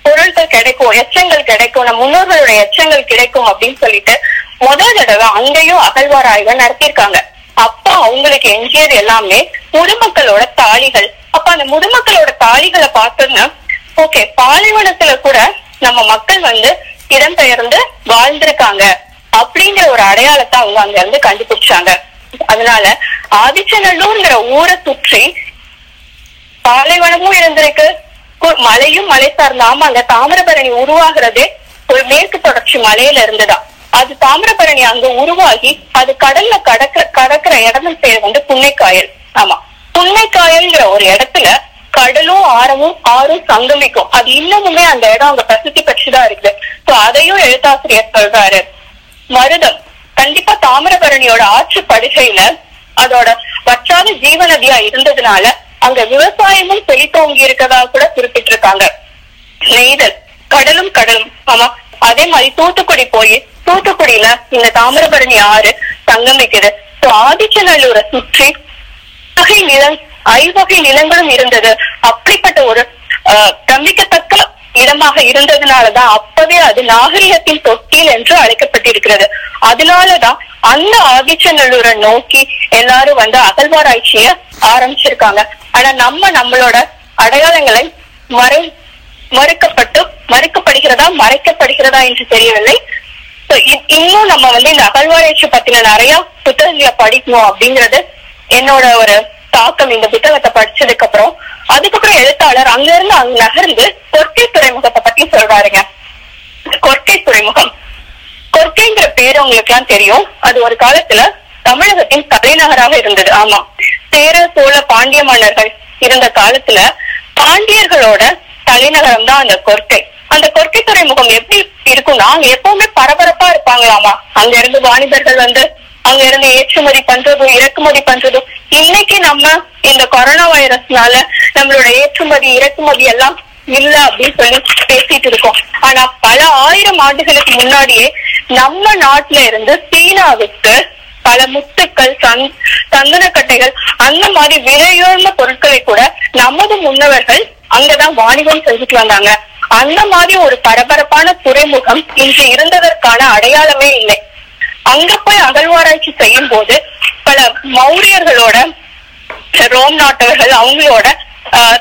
பொருள்கள் கிடைக்கும் எச்சங்கள் கிடைக்கும் நம்ம முன்னோர்களுடைய எச்சங்கள் கிடைக்கும் அப்படின்னு சொல்லிட்டு முதல் தடவை அங்கேயும் அகழ்வாராய்வை நடத்தியிருக்காங்க. அப்ப அவங்களுக்கு எஞ்சியது எல்லாமே முதுமக்களோட தாளிகள் அப்ப அந்த முதுமக்களோட தாலிகளை பார்த்தோம்னா ஓகே பாலைவனத்துல கூட நம்ம மக்கள் வந்து இடம்பெயர்ந்து வாழ்ந்திருக்காங்க அப்படிங்கிற ஒரு அடையாளத்தை அவங்க அங்க இருந்து கண்டுபிடிச்சாங்க. அதனால ஆதிச்சநல்லூர்ங்கிற ஊரை சுற்றி பாலைவனமும் இருந்திருக்கு மலையும் மலை சார்ந்த ஆமாங்க தாமிரபரணி உருவாகிறதே ஒரு மேற்கு தொடர்ச்சி மலையில இருந்துதான். அது தாமிரபரணி அங்க உருவாகி அது கடல்ல கடக்க கடக்கிற இடம் பேர் வந்து புன்னைக்காயல். ஆமா. புன்னைக்காயல்ங்கிற ஒரு இடத்துல கடலும் ஆரமும் ஆறும் சங்கமிக்கும். அது இன்னமுமே அந்த இடம் அங்க பிரசித்தி பெற்றுதான் இருக்குது. சோ அதையும் எழுத்தாசிரியர் சொல்றாரு. மருதம். கண்டிப்பா தாமிரபரணியோட ஆற்று படுகையில அதோட வற்றாத ஜீவநதியா இருந்ததுனால அங்க விவசாயமும் செழித்தோங்கி இருக்கதா கூட குறிப்பிட்டிருக்காங்க. நெய்தல் கடலும் கடலும். ஆமா அதே மாதிரி தூத்துக்குடி போய் தூத்துக்குடியில இந்த தாமிரபரணி ஆறு சங்கமிக்குது ஆதிச்சநல்லூரை சுற்றி வகை நிலம் ஐவகை நிலங்களும் இருந்தது. அப்படிப்பட்ட ஒரு அஹ், பிரமிக்கத்தக்க இடமாக இருந்ததுனாலதான் அப்பவே அது நாகரிகத்தின் தொட்டில் என்று அழைக்கப்பட்டிருக்கிறது. அதனாலதான் அந்த ஆதிச்சநல்லூரை நோக்கி எல்லாரும் வந்து அகழ்வாராய்ச்சிய ஆரம்பிச்சிருக்காங்க. ஆனா நம்ம நம்மளோட அடையாளங்களை மறை மறுக்கப்பட்டு மறுக்கப்படுகிறதா மறைக்கப்படுகிறதா என்று தெரியவில்லை. இன்னும் நம்ம வந்து இந்த அகழ்வாராய்ச்சி பத்தின நிறைய புத்தகங்களை படிக்கணும் அப்படிங்கறது என்னோட ஒரு தாக்கம். இந்த புத்தகத்தை படிச்சதுக்கு அப்புறம் அதுக்கப்புறம் எழுத்தாளர் அங்க இருந்து அங்க நகர்ந்து கொர்க்கை துறைமுகத்தை பத்தி சொல்றாருங்க. கொர்க்கை துறைமுகம். கொர்க்கைங்கிற பேரு உங்களுக்கு எல்லாம் தெரியும். அது ஒரு காலத்துல தமிழகத்தின் தலைநகராக இருந்தது. ஆமா. சேர சோழ பாண்டிய மன்னர்கள் இருந்த காலத்துல பாண்டியர்களோட தலைநகரம் தான் அந்த கொர்க்கை. அந்த கொர்க்கை துறைமுகம் எப்படி இருக்கும்னா எப்பவுமே பரபரப்பா இருப்பாங்களாமா. அங்க இருந்து வாணிபர்கள் வந்து அங்க இருந்து ஏற்றுமதி பண்றதும் இறக்குமதி பண்றதும். இன்னைக்கு நம்ம இந்த கொரோனா வைரஸ்னால நம்மளோட ஏற்றுமதி இறக்குமதி எல்லாம் இல்ல அப்படின்னு சொல்லி பேசிட்டு இருக்கோம். ஆனா பல ஆயிரம் ஆண்டுகளுக்கு முன்னாடியே நம்ம நாட்டுல இருந்து சீனாவுக்கு பல முத்துக்கள் சந் சந்தனக்கட்டைகள் அந்த மாதிரி விலையுயர்ந்த பொருட்களை கூட நமது முன்னவர்கள் அங்கதான் வாணிபம் செஞ்சுட்டு வந்தாங்க. அந்த மாதிரி ஒரு பரபரப்பான துறைமுகம் இன்று இருந்ததற்கான அடையாளமே இல்லை. அங்க போய் அகழ்வாராய்ச்சி செய்யும் போது பல மௌரியர்களோட ரோம் நாட்டவர்கள் அவங்களோட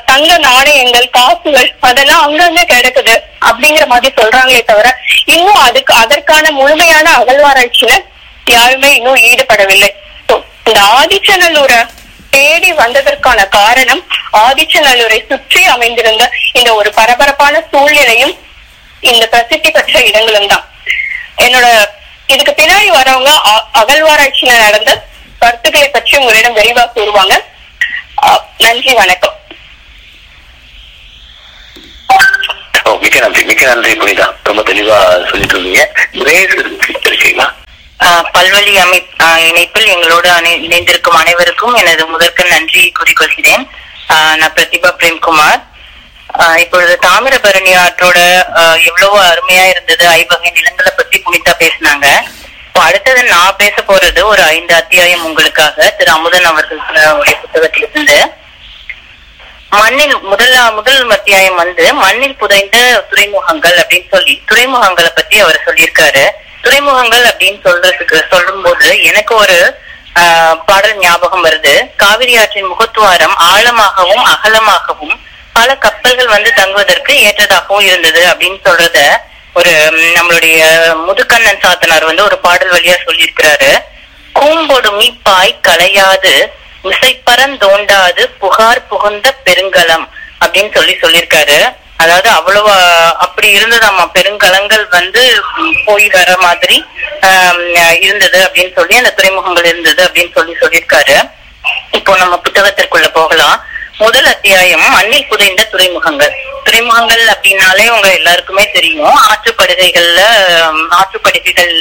தங்க நாணயங்கள் காசுகள் அதெல்லாம் அங்கங்க கிடக்குது அப்படிங்கிற மாதிரி சொல்றாங்களே தவிர இன்னும் அதுக்கு அதற்கான முழுமையான அகழ்வாராய்ச்சியில யாருமே இன்னும் ஈடுபடவில்லை இந்த ஆதிச்சநல்லூரை தேடி வந்ததற்கான காரணம் ஆதிச்சநல்லூரை சுற்றி அமைந்திருந்த இந்த ஒரு பரபரப்பான சூழ்நிலையும் இந்த பிரசித்தி பெற்ற இடங்களும் தான் என்னோட இதுக்கு பின்னாடி வரவங்க அகழ்வாராய்ச்சியில நடந்த கருத்துக்களை பற்றி உங்களிடம் விரிவா கூறுவாங்க அஹ், நன்றி வணக்கம் மிக்க நன்றி மிக்க நன்றி புனிதா ரொம்ப தெளிவா சொல்லிட்டு இருந்தீங்க இருக்கீங்களா பல்வழி அமை இணைப்பில் எங்களோடு அணி இணைந்திருக்கும் அனைவருக்கும் எனது முதற்கு நன்றி கூறிக்கொள்கிறேன். நான் பிரதிபா பிரேம்குமார். இப்பொழுது தாமிரபரணி ஆற்றோட எவ்வளவு அருமையா இருந்தது ஐவகை நிலங்களை பத்தி புனிதா பேசினாங்க. இப்போ அடுத்தது நான் பேச போறது ஒரு ஐந்து அத்தியாயம் உங்களுக்காக திரு அமுதன் அவர்கள் உடைய புத்தகத்திலிருந்து. மண்ணில் முதல் முதல் அத்தியாயம் வந்து மண்ணில் புதைந்த துறைமுகங்கள் அப்படின்னு சொல்லி துறைமுகங்களை பத்தி அவர் சொல்லியிருக்காரு. துறைமுகங்கள் அப்படின்னு சொல்றதுக்கு சொல்லும்போது எனக்கு ஒரு ஆஹ், பாடல் ஞாபகம் வருது. காவிரி ஆற்றின் முகத்துவாரம் ஆழமாகவும் அகலமாகவும் பல கப்பல்கள் வந்து தங்குவதற்கு ஏற்றதாகவும் இருந்தது அப்படின்னு சொல்றத ஒரு நம்மளுடைய முதுக்கண்ணன் சாத்தனார் வந்து ஒரு பாடல் வழியா சொல்லியிருக்கிறாரு. கூம்பொடு மீப்பாய் கலையாது மிசைப்பரந்தோண்டாது புகார் புகுந்த பெருங்கலம் அப்படின்னு சொல்லி சொல்லியிருக்காரு. அதாவது அவ்வளவு அப்படி இருந்ததாமா பெருங்கலங்கள் வந்து போய் வர மாதிரி இருந்தது அப்படின்னு சொல்லி அந்த துறைமுகங்கள் இருந்தது அப்படின்னு சொல்லி சொல்லியிருக்காரு. இப்போ நம்ம புத்தகத்திற்குள்ள போகலாம். முதல் அத்தியாயம் மண்ணில் புதைந்த துறைமுகங்கள். துறைமுகங்கள் அப்படின்னாலே உங்க எல்லாருக்குமே தெரியும். ஆற்றுப்படுகைகள்ல ஆற்றுப்படுகைகள்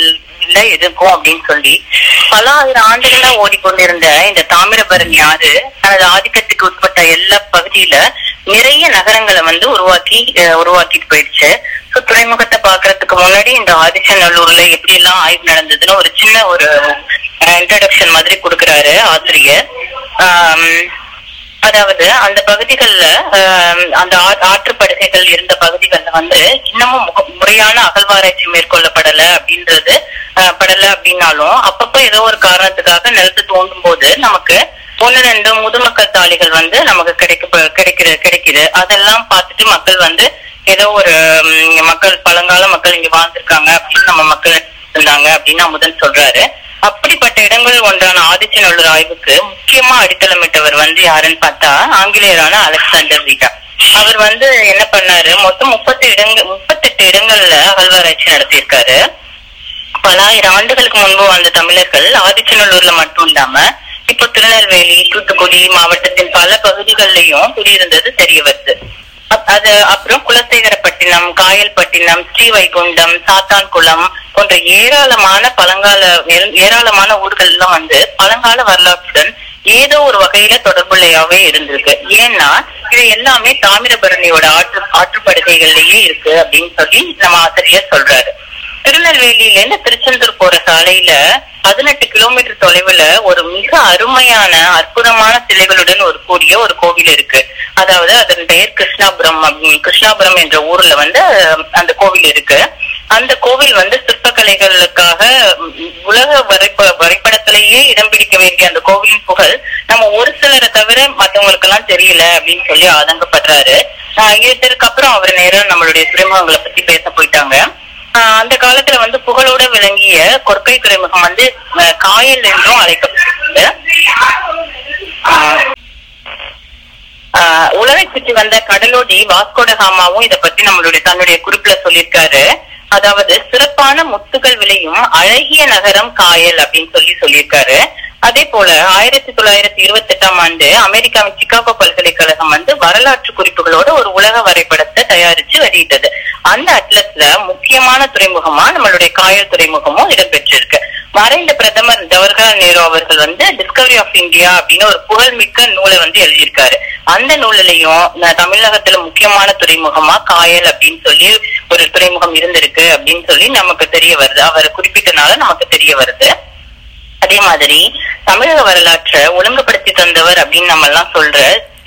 ஆற்றுப்படுகைகள்ல இருக்கும் அப்படின்னு சொல்லி பல ஆயிரம் ஆண்டுகளா ஓடிக்கொண்டிருந்த இந்த தாமிரபரணி ஆறு தனது ஆதிக்கத்துக்கு உட்பட்ட எல்லா பகுதியில நிறைய நகரங்களை வந்து உருவாக்கி உருவாக்கிட்டு போயிடுச்சு. So, துறைமுகத்தை பாக்குறதுக்கு முன்னாடி இந்த ஆதிச்சநல்லூர்ல எப்படி எல்லாம் ஆய்வு நடந்ததுன்னு ஒரு சின்ன ஒரு இன்ட்ரடக்ஷன் மாதிரி கொடுக்குறாரு ஆசிரியர். ஆஹ் அதாவது அந்த பகுதிகள்ல அந்த ஆற்றுப்படுகைகள் இருந்த பகுதிகள்ல வந்து இன்னமும் முக- முறையான அகழ்வாராய்ச்சி மேற்கொள்ளப்படல அப்படின்றது படல அப்படின்னாலும் அப்பப்போ ஏதோ ஒரு காரணத்துக்காக நிலத்தை தோண்டும் போது நமக்கு ஒன்னு ரெண்டு முதுமக்கள் தாளிகள் வந்து நமக்கு கிடைக்க கிடைக்கிற கிடைக்குது. அதெல்லாம் பார்த்துட்டு மக்கள் வந்து ஏதோ ஒரு மக்கள் பழங்கால மக்கள் இங்க வாழ்ந்திருக்காங்க அப்படின்னு நம்ம மக்கள் இருந்தாங்க அப்படின்னு அமுதன் சொல்றாரு. அப்படிப்பட்ட இடங்கள் ஒன்றான ஆதிச்சநல்லூர் ஆய்வுக்கு முக்கியமா அடித்தளமிட்டவர் வந்து யாருன்னு பார்த்தா ஆங்கிலேயரான அலெக்சாண்டர் வீட்டா அவர் வந்து என்ன பண்ணாரு? மொத்தம் முப்பத்தி இடங்கள் முப்பத்தெட்டு இடங்கள்ல அகழ்வாராய்ச்சி நடத்தியிருக்காரு. பல ஆயிரம் ஆண்டுகளுக்கு முன்பு வாழ்ந்த தமிழர்கள் ஆதிச்சநல்லூர்ல மட்டும் இல்லாம இப்போ திருநெல்வேலி தூத்துக்குடி மாவட்டத்தின் பல பகுதிகளிலையும் குடியிருந்தது தெரிய வருது. அது அப்புறம் குலசேகரப்பட்டினம் காயல்பட்டினம் ஸ்ரீவைகுண்டம் சாத்தான்குளம் போன்ற ஏராளமான பழங்கால ஏ- ஏராளமான ஊர்கள் எல்லாம் வந்து பழங்கால வரலாற்றுடன் ஏதோ ஒரு வகையில தொடர்புள்ளையாவே இருந்திருக்கு. ஏன்னா இது எல்லாமே தாமிரபரணியோட ஆற்று ஆற்றுப்படுகைகள்லயே இருக்கு அப்படின்னு சொல்லி நம்ம ஆசிரியர் சொல்றாரு. திருநெல்வேலியில இருந்து திருச்செந்தூர் போற சாலையில பதினெட்டு கிலோமீட்டர் தொலைவுல ஒரு மிக அருமையான அற்புதமான சிலைகளுடன் ஒரு கூடிய ஒரு கோவில் இருக்கு. அதாவது அதன் பெயர் கிருஷ்ணாபுரம் அப்படி- கிருஷ்ணாபுரம் என்ற ஊர்ல வந்து அந்த கோவில் இருக்கு. அந்த கோவில் வந்து சிற்பக்கலைகளுக்காக உலக வரைப வரைபடத்திலேயே இடம் பிடிக்க வேண்டிய அந்த கோவிலின் புகழ் நம்ம ஒரு சிலரை தவிர மத்தவங்களுக்கு எல்லாம் தெரியல அப்படின்னு சொல்லி ஆதங்கப்படுறாரு. ஆஹ் இதற்கு அப்புறம் அவர் நேரம் நம்மளுடைய துறைமுகங்களை பத்தி பேச போயிட்டாங்க. அந்த காலத்துல வந்து புகழோட விளங்கிய கொற்கை துறைமுகம் வந்து காயல் என்றும் அழைக்கப்பட்டது. ஆஹ் ஆஹ் உலகை சுற்றி வந்த கடலோடி வாஸ்கோடகாமாவும் இதை பத்தி நம்மளுடைய தன்னுடைய குறிப்புல சொல்லியிருக்காரு. அதாவது சிறப்பான முத்துகள் விளையும் அழகிய நகரம் காயல் அப்படின்னு சொல்லி சொல்லியிருக்காரு. அதே போல ஆயிரத்தி தொள்ளாயிரத்தி இருபத்தி எட்டாம் ஆண்டு அமெரிக்காவின் சிகாகோ பல்கலைக்கழகம் வந்து வரலாற்று குறிப்புகளோட ஒரு உலக வரைபடத்தை தயாரிச்சு வெளியிட்டது. அந்த அட்லஸ்ல முக்கியமான துறைமுகமா நம்மளுடைய காயல் துறைமுகமும் இடம்பெற்றிருக்கு. மறைந்த பிரதமர் ஜவஹர்லால் நேரு அவர்கள் வந்து டிஸ்கவரி ஆஃப் இந்தியா அப்படின்னு ஒரு புகழ்மிக்க நூலை வந்து எழுதியிருக்காரு. அந்த நூலிலையும் தமிழகத்துல முக்கியமான துறைமுகமா காயல் அப்படின்னு சொல்லி ஒரு துறைமுகம் இருந்திருக்கு அப்படின்னு சொல்லி நமக்கு தெரிய வருது. அவரை குறிப்பிட்டனால நமக்கு தெரிய வருது. அதே மாதிரி தமிழக வரலாற்றை ஒழுங்குபடுத்தி தந்தவர் அப்படின்னு நம்ம எல்லாம் சொல்ற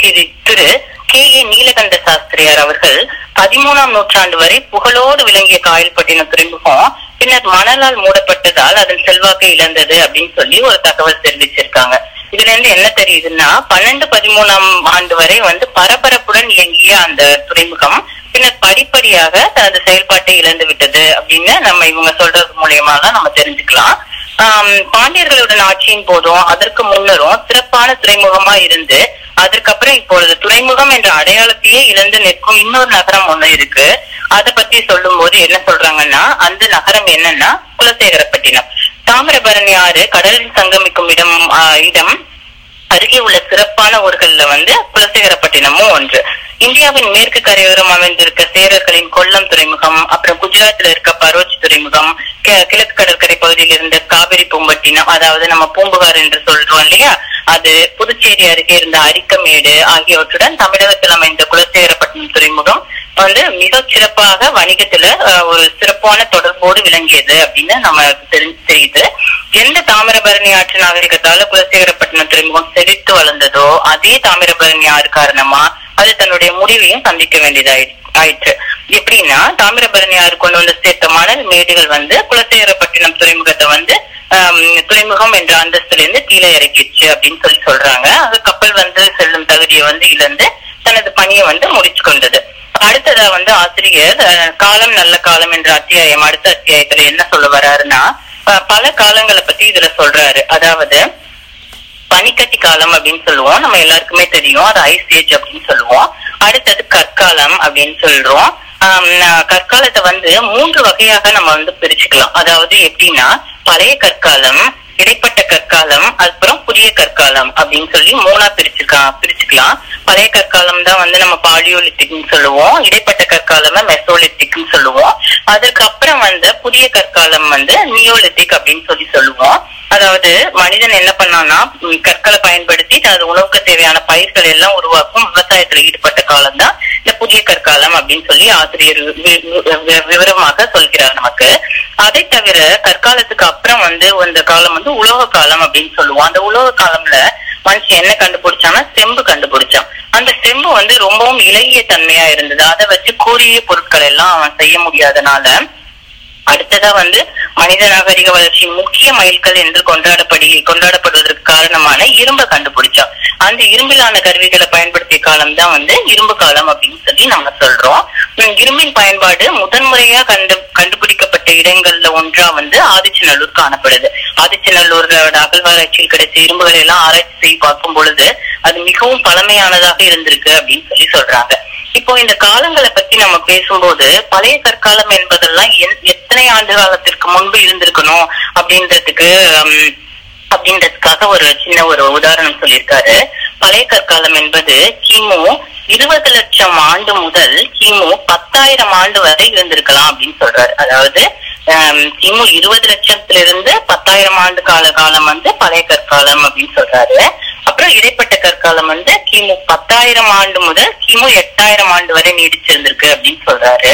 திரு திரு கே ஏ நீலகண்ட சாஸ்திரியார் அவர்கள் பதிமூணாம் நூற்றாண்டு வரை புகழோடு விளங்கிய காயல்பட்டின துறைமுகம் பின்னர் மணலால் மூடப்பட்டதால் அதன் செல்வாக்கை இழந்தது அப்படின்னு சொல்லி ஒரு தகவல் தெரிவிச்சிருக்காங்க. இதுல இருந்து என்ன தெரியுதுன்னா பன்னெண்டு பதிமூணாம் ஆண்டு வரை வந்து பரபரப்புடன் இயங்கிய அந்த துறைமுகம் பின்னர் படிப்படியாக தனது செயல்பாட்டை இழந்து விட்டது அப்படின்னு நம்ம இவங்க சொல்றது மூலியமா தான் நம்ம தெரிஞ்சுக்கலாம். பாண்டியர்களுடன் ஆட்சியின் போதும் அதற்கு முன்னரும் சிறப்பான துறைமுகமா இருந்து அதற்கப்புறம் இப்பொழுது துறைமுகம் என்ற அடையாளத்தையே இழந்து நிற்கும் இன்னொரு நகரம் ஒண்ணு இருக்கு. அத பத்தி சொல்லும் போது என்ன சொல்றாங்கன்னா அந்த நகரம் என்னன்னா குலசேகரப்பட்டினம். தாமிரபரணி ஆறு கடலில் சங்கமிக்கும் இடம் இடம் அருகே உள்ள சிறப்பான ஊர்கள்ல வந்து குலசேகரப்பட்டினமும் ஒன்று. இந்தியாவின் மேற்கு கரையோரம் அமைந்திருக்க சேரர்களின் கொல்லம் துறைமுகம் அப்புறம் குஜராத்தில் இருக்க பரோச் துறைமுகம் கி- கிழக்கு கடற்கரை பகுதியில் இருந்த காவிரி பூம்பட்டினம் அதாவது நம்ம பூம்புகார் என்று சொல்றோம் இல்லையா? அது புதுச்சேரி அருகே இருந்த அரிக்கமேடு ஆகியவற்றுடன் தமிழகத்தில் அமைந்த குலசேகரப்பட்டினம் துறைமுகம் வந்து மிக சிறப்பாக வணிகத்துல ஒரு சிறப்பான தொடர்போடு விளங்கியது அப்படின்னு நம்ம தெரிஞ்சு தெரியுது. எந்த தாமிரபரணி ஆற்று நாகரிகத்தால குலசேகரப்பட்டினம் துறைமுகம் செழித்து வளர்ந்ததோ அதே தாமிரபரணி ஆறு காரணமா அது தன்னுடைய முடிவையும் சந்திக்க வேண்டியதாயி ஆயிற்று. எப்படின்னா தாமிரபரணி ஆறு கொண்டு வந்து சேர்த்த மணல் மேடுகள் வந்து குலசேரப்பட்டினம் துறைமுகத்தை வந்து துறைமுகம் என்ற அந்தஸ்துல இருந்து கீழே இறக்கிடுச்சு அப்படின்னு சொல்லி சொல்றாங்க. அது கப்பல் வந்து செல்லும் தகுதியை வந்து இழந்து தனது பணியை வந்து முடிச்சு கொண்டது. அடுத்ததா வந்து ஆசிரியர் காலம் நல்ல காலம் என்ற அத்தியாயம் அடுத்த அத்தியாயத்துல என்ன சொல்ல வர்றாருன்னா பல காலங்களை பத்தி இதுல சொல்றாரு. அதாவது பனிக்கட்டி காலம் அப்படின்னு சொல்லுவோம். நம்ம எல்லாருக்குமே தெரியும். அது ஐஸ் ஏஜ் அப்படின்னு சொல்லுவோம். அடுத்தது கற்காலம் அப்படின்னு சொல்றோம். கற்காலத்தை வந்து மூன்று வகையாக நம்ம வந்து பிரிச்சுக்கலாம். அதாவது எப்படின்னா பழைய கற்காலம் இடைப்பட்ட கற்காலம் அப்புறம் புதிய கற்காலம் அப்படின்னு சொல்லி மூணா பிரிச்சுக்கலாம் பிரிச்சுக்கலாம். பழைய கற்காலம் தான் வந்து நம்ம பாலியோலித்திக்னு சொல்லுவோம். இடைப்பட்ட கற்காலம் மெசோலித்திக்னு சொல்லுவோம். அதுக்கப்புறம் வந்து புதிய கற்காலம் வந்து நியோலித்திக் அப்படின்னு சொல்லி சொல்லுவோம். அதாவது மனிதன் என்ன பண்ணான்னா கற்களை பயன்படுத்தி தனது உணவுக்கு தேவையான பயிர்கள் எல்லாம் உருவாக்கும் விவசாயத்துல ஈடுபட்ட காலம் தான் இந்த புதிய கற்காலம் அப்படின்னு சொல்லி ஆசிரியர் விவரமாக சொல்கிறார் நமக்கு. அதை தவிர கற்காலத்துக்கு அப்புறம் வந்து அந்த காலம் வந்து உலோக காலம் அப்படின்னு சொல்லுவோம். அந்த உலோக காலம்ல மனுஷன் என்ன கண்டுபிடிச்சான்னா செம்பு கண்டுபிடிச்சான். அந்த செம்பு வந்து ரொம்பவும் இலகிய தன்மையா இருந்தது. அதை வச்சு கூறிய பொருட்கள் எல்லாம் அவன் செய்ய முடியாதனால அடுத்ததா வந்து மனித நாகரிக வளர்ச்சி முக்கிய மைல்கல் என்று கொண்டாடப்படி கொண்டாடப்படுவதற்கு காரணமான இரும்பை கண்டுபிடிச்சோம். அந்த இரும்பிலான கருவிகளை பயன்படுத்திய காலம் தான் வந்து இரும்பு காலம் அப்படின்னு சொல்லி நம்ம சொல்றோம். இரும்பின் பயன்பாடு முதன்முறையா கண்டு கண்டுபிடிக்கப்பட்ட இடங்கள்ல ஒன்றா வந்து ஆதிச்சநல்லூர் காணப்படுது. ஆதிச்சநல்லூரோட அகழ்வாராய்ச்சியில் கிடைச்ச இரும்புகளை எல்லாம் ஆராய்ச்சி செய்து பார்க்கும் பொழுது அது மிகவும் பழமையானதாக இருந்திருக்கு அப்படின்னு சொல்லி சொல்றாங்க. இப்போ இந்த காலங்களை பத்தி நம்ம பேசும்போது பழைய கற்காலம் என்பதெல்லாம் என்- எத்தனை ஆண்டு காலத்திற்கு முன்பு இருந்திருக்கணும் அப்படின்றதுக்கு ஹம், அப்படின்றதுக்காக ஒரு சின்ன ஒரு உதாரணம் சொல்லியிருக்காரு. பழைய கற்காலம் என்பது கிமு இருபது லட்சம் ஆண்டு முதல் கிமு பத்தாயிரம் ஆண்டு வரை இருந்திருக்கலாம் அப்படின்னு சொல்றாரு. அதாவது கிமு இருபது லட்சத்துல இருந்து பத்தாயிரம் ஆண்டு கால காலம் வந்து பழைய கற்காலம் அப்படின்னு சொல்றாரு. அப்புறம் இடைப்பட்ட கற்காலம் வந்து கிமு பத்தாயிரம் ஆண்டு முதல் கிமு எட்டாயிரம் ஆண்டு வரை நீடிச்சிருந்திருக்கு அப்படின்னு சொல்றாரு.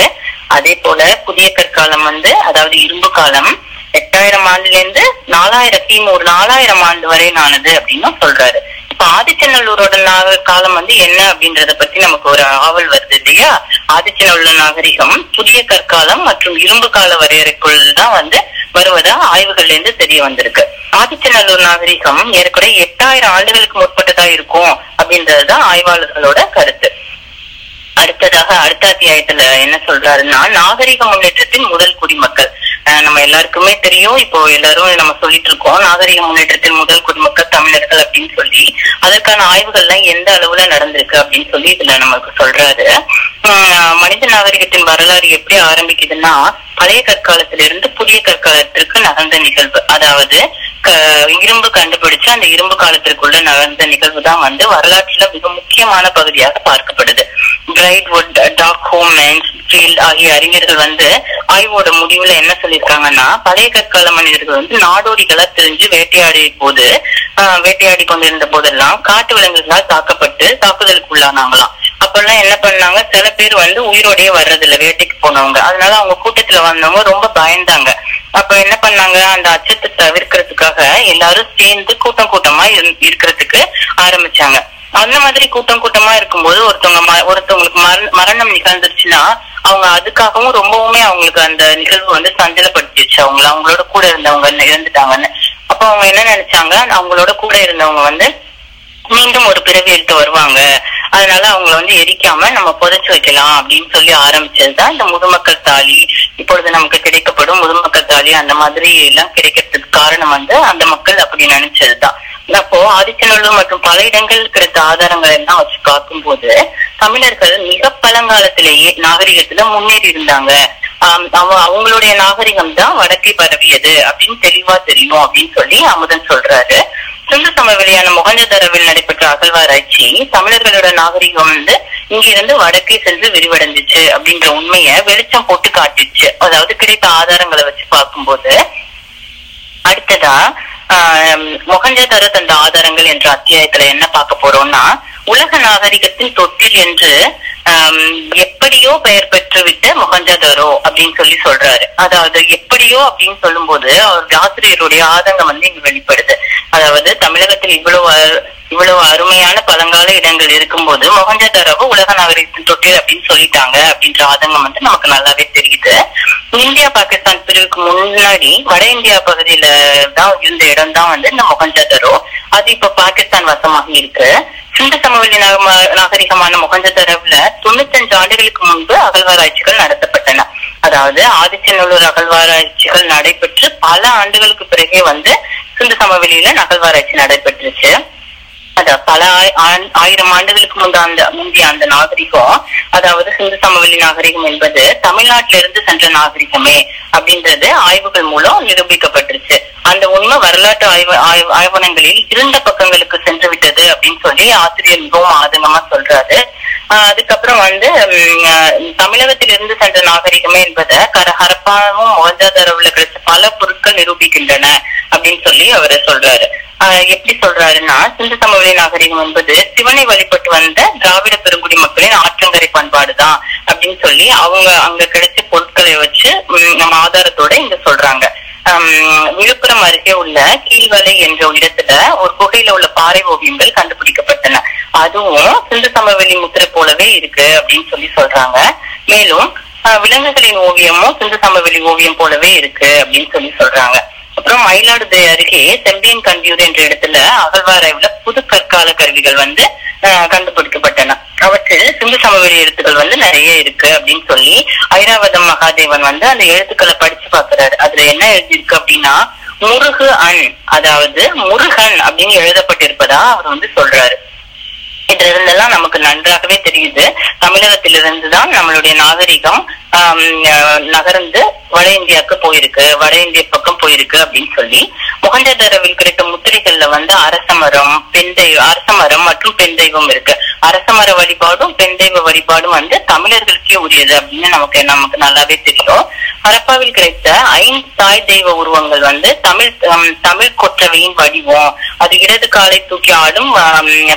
அதே போல புதிய கற்காலம் வந்து அதாவது இரும்பு காலம் எட்டாயிரம் ஆண்டுல இருந்து நாலாயிரம் கிமு ஒரு நாலாயிரம் ஆண்டு வரை ஆனது அப்படின்னு சொல்றாரு. இப்ப ஆதிச்சநல்லூரோட நாக காலம் வந்து என்ன அப்படின்றத பத்தி நமக்கு ஒரு ஆவல் வருது இல்லையா? ஆதிச்சநல்லூர் நாகரிகம் புதிய கற்காலம் மற்றும் இரும்பு கால வரையறைக்குள் தான் வந்து வருவதா ஆய்வுகள்ல இருந்து தெரிய வந்திருக்கு. ஆதிச்சநல்லூர் நாகரிகம் ஏற்கனவே எட்டாயிரம் ஆண்டுகளுக்கு முற்பட்டதா இருக்கும் அப்படின்றதுதான் ஆய்வாளர்களோட கருத்து. அடுத்ததாக அடுத்த அத்தியாயத்துல என்ன சொல்றாருன்னா நாகரிக முன்னேற்றத்தின் முதல் குடிமக்கள். நம்ம எல்லாருக்குமே தெரியும் இப்போ எல்லாரும் நம்ம சொல்லிட்டு இருக்கோம் நாகரிக முன்னேற்றத்தின் முதல் குடிமக்கள் தமிழர்கள் அப்படின்னு சொல்லி. அதற்கான ஆய்வுகள்லாம் எந்த அளவுல நடந்திருக்கு அப்படின்னு சொல்லி இதுல நமக்கு சொல்றாரு. மனித நாகரிகத்தின் வரலாறு எப்படி ஆரம்பிக்குதுன்னா பழைய கற்காலத்திலிருந்து புதிய கற்காலத்திற்கு நகர்ந்த நிகழ்வு. அதாவது இரும்பு கண்டுபிடிச்சு அந்த இரும்பு காலத்திற்குள்ள நகர்ந்த நிகழ்வு தான் வந்து வரலாற்றுல மிக முக்கியமான பகுதியாக பார்க்கப்படுது. பிரைட்வுட் டாக் ஹோம் ஃபீல்ட் ஆகிய அறிஞர்கள் வந்து ஆய்வோட முடிவுல என்ன சொல்லியிருக்காங்கன்னா பழைய கற்கால மனிதர்கள் வந்து நாடோடிகளா தெரிஞ்சு வேட்டையாடிய போது வேட்டையாடி கொண்டிருந்த போதெல்லாம் காட்டு விலங்குகளால் தாக்கப்பட்டு தாக்குதலுக்கு உள்ளானாங்களாம். அப்பெல்லாம் என்ன பண்ணாங்க சில பேர் வந்து உயிரோடய வர்றது இல்ல வேட்டைக்கு போனவங்க. அதனால அவங்க கூட்டத்துல வந்தவங்க ரொம்ப பயந்தாங்க. அப்ப என்ன பண்ணாங்க அந்த அச்சத்தை தவிர்க்கிறதுக்காக எல்லாரும் சேர்ந்து கூட்டம் கூட்டமா இரு- இருக்கிறதுக்கு ஆரம்பிச்சாங்க. அந்த மாதிரி கூட்டம் கூட்டமா இருக்கும்போது ஒருத்தவங்க ம- ஒருத்தவங்களுக்கு மரணம் நிகழ்ந்துருச்சுன்னா அவங்க அதுக்காகவும் ரொம்பவுமே அவங்களுக்கு அந்த நிகழ்வு வந்து சஞ்சலப்படுத்திடுச்சு அவங்கள அவங்களோட கூட இருந்தவங்க இறந்துட்டாங்கன்னு அப்ப அவங்க என்ன நினைச்சாங்க அவங்களோட கூட இருந்தவங்க வந்து மீண்டும் ஒரு பிறவி எடுத்து வருவாங்க. அதனால அவங்கள வந்து எரிக்காம நம்ம புதைச்சு வைக்கலாம் அப்படின்னு சொல்லி ஆரம்பிச்சதுதான் இந்த முதுமக்கள் தாலி. இப்பொழுது நமக்கு கிடைக்கப்படும் முதுமக்கள் தாலி அந்த மாதிரி எல்லாம் கிடைக்கிறதுக்கு காரணம் வந்து அந்த மக்கள் அப்படி நினைச்சதுதான். அப்போ ஆதிச்சநல்லூர் மற்றும் பல இடங்கள் கிடைத்த ஆதாரங்கள் எல்லாம் வச்சு பார்க்கும்போது தமிழர்கள் மிக பழங்காலத்திலேயே நாகரிகத்துல முன்னேறி இருந்தாங்க. அவ- அவங்களுடைய நாகரிகம் தான் வடக்கே பரவியது அப்படின்னு தெளிவா தெரியும் அப்படின்னு சொல்லி அமுதன் சொல்றாரு. சிந்து சமவெளியான மொகஞ்சதரவில் நடைபெற்ற அகழ்வாராய்ச்சி தமிழர்களோட நாகரிகம் வந்து இங்கிருந்து வடக்கே சென்று விரிவடைஞ்சிச்சு அப்படின்ற உண்மையை வெளிச்சம் போட்டு காட்டிச்சு. அதாவது கிடைத்த ஆதாரங்களை வச்சு பார்க்கும்போது அடுத்ததா ஆஹ் மொகஞ்சதர தந்த ஆதாரங்கள் என்ற அத்தியாயத்துல என்ன பார்க்க போறோம்னா உலக நாகரிகத்தின் தொட்டில் என்று எப்படியோ பெயர் பெற்றுவிட்ட மொகஞ்சதரோ அப்படின்னு சொல்லி சொல்றாரு. அதாவது எப்படியோ அப்படின்னு சொல்லும்போது அவருடைய ஆசிரியருடைய ஆதங்கம் வந்து இங்கு வெளிப்படுது. அதாவது தமிழகத்தில் இவ்வளவு இவ்வளவு அருமையான பழங்கால இடங்கள் இருக்கும்போது மொகஞ்சதரவு உலக நாகரிகத்தின் தொட்டில் அப்படின்னு சொல்லிட்டாங்க அப்படின்ற ஆதங்கம் வந்து நமக்கு நல்லாவே தெரியுது. இந்தியா பாகிஸ்தான் பிரிவுக்கு முன்னாடி வட இந்தியா பகுதியில தான் இருந்த இடம் தான் வந்து இந்த மொகஞ்சதரோ. அது இப்ப பாகிஸ்தான் வசமாக இருக்கு. சிந்து சம திருநெல்வேலி நாகரிகமான மொகஞ்சதரவுல தொண்ணூத்தஞ்சு ஆண்டுகளுக்கு முன்பு அகழ்வாராய்ச்சிகள் நடத்தப்பட்டன. அதாவது ஆதிச்சநல்லூர் அகழ்வாராய்ச்சிகள் நடைபெற்று பல ஆண்டுகளுக்கு பிறகே வந்து சிந்து சமவெளியில அகழ்வாராய்ச்சி நடைபெற்றுச்சு. அத பல ஆயிரம் ஆண்டுகளுக்கு முன்பு அந்த முந்தைய அந்த நாகரிகம் அதாவது சிந்து சமவெளி நாகரிகம் என்பது தமிழ்நாட்டில இருந்து சென்ற நாகரிகமே அப்படின்றது ஆய்வுகள் மூலம் நிரூபிக்கப்பட்டுருச்சு அந்த உண்மை வரலாற்று ஆய்வு ஆய்வு- ஆய்வனங்களில் இருந்த பக்கங்களுக்கு சென்று விட்டது அப்படின்னு சொல்லி ஆசிரியர் மிகவும் ஆதங்கமா சொல்றாரு. ஆஹ் அதுக்கப்புறம் வந்து தமிழகத்திலிருந்து சென்ற நாகரிகமே என்பதை கர ஹரப்பாவும் மொகஞ்சாதாரவுல கிடைச்ச பல பொருட்கள் நிரூபிக்கின்றன அப்படின்னு சொல்லி அவர் சொல்றாரு. ஆஹ் எப்படி சொல்றாருன்னா சிந்து சமவெளி நாகரிகம் என்பது சிவனை வழிபட்டு வந்த திராவிட பெருங்குடி மக்களின் ஆற்றங்கரை பண்பாடுதான் அப்படின்னு சொல்லி அவங்க அங்க கிடைச்ச பொருட்களை வச்சு நம்ம ஆதாரத்தோட இங்க சொல்றாங்க. விழுப்புரம் அருகே உள்ள கீழ்வலை என்ற ஒரு இடத்துல ஒரு குகையில உள்ள பாறை ஓவியங்கள் கண்டுபிடிக்கப்பட்டன. அதுவும் சிந்து சமவெளி முத்திரை போலவே இருக்கு அப்படின்னு சொல்லி சொல்றாங்க. மேலும் விலங்குகளின் ஓவியமும் சிந்து சமவெளி ஓவியம் போலவே இருக்கு அப்படின்னு சொல்லி சொல்றாங்க. அப்புறம் மயிலாடுதுறை அருகே செம்பியன் கண்டியூர் என்ற இடத்துல அகழ்வாராய்வுல புது கற்கால கருவிகள் வந்து கண்டுபிடிக்கப்பட்டன. அவற்றில் சிந்து சமவெளி எழுத்துக்கள் வந்து நிறைய இருக்கு அப்படின்னு சொல்லி ஐராவதம் மகாதேவன் வந்து அந்த எழுத்துக்களை படிச்சு பாக்குறாரு அதுல என்ன எழுதியிருக்கு அப்படின்னா முருகு அன் அதாவது முருகன் அப்படின்னு எழுதப்பட்டிருப்பதா அவர் வந்து சொல்றாரு. இதுல நமக்கு நன்றாகவே தெரியுது. தமிழகத்திலிருந்து தான் நம்மளுடைய நாகரிகம் நகர்ந்து வட இந்தியாவுக்கு போயிருக்கு வட இந்திய பக்கம் போயிருக்கு அப்படின்னு சொல்லி முகஞ்சதரவில் கிடைத்த முத்திரைகள்ல வந்து அரசமரம் பெண் தெய்வம் அரசமரம் மற்றும் பெண் தெய்வம் இருக்கு. அரசமர வழிபாடும் பெண் தெய்வ வழிபாடும் வந்து தமிழர்களுக்கே உரியது அப்படின்னு நமக்கு நமக்கு நல்லாவே தெரியும். ஹரப்பாவில் கிடைத்த ஐந்து தாய் தெய்வ உருவங்கள் வந்து தமிழ் தமிழ் கொற்றவையின் வடிவம். அது இடது காலை தூக்கி ஆடும்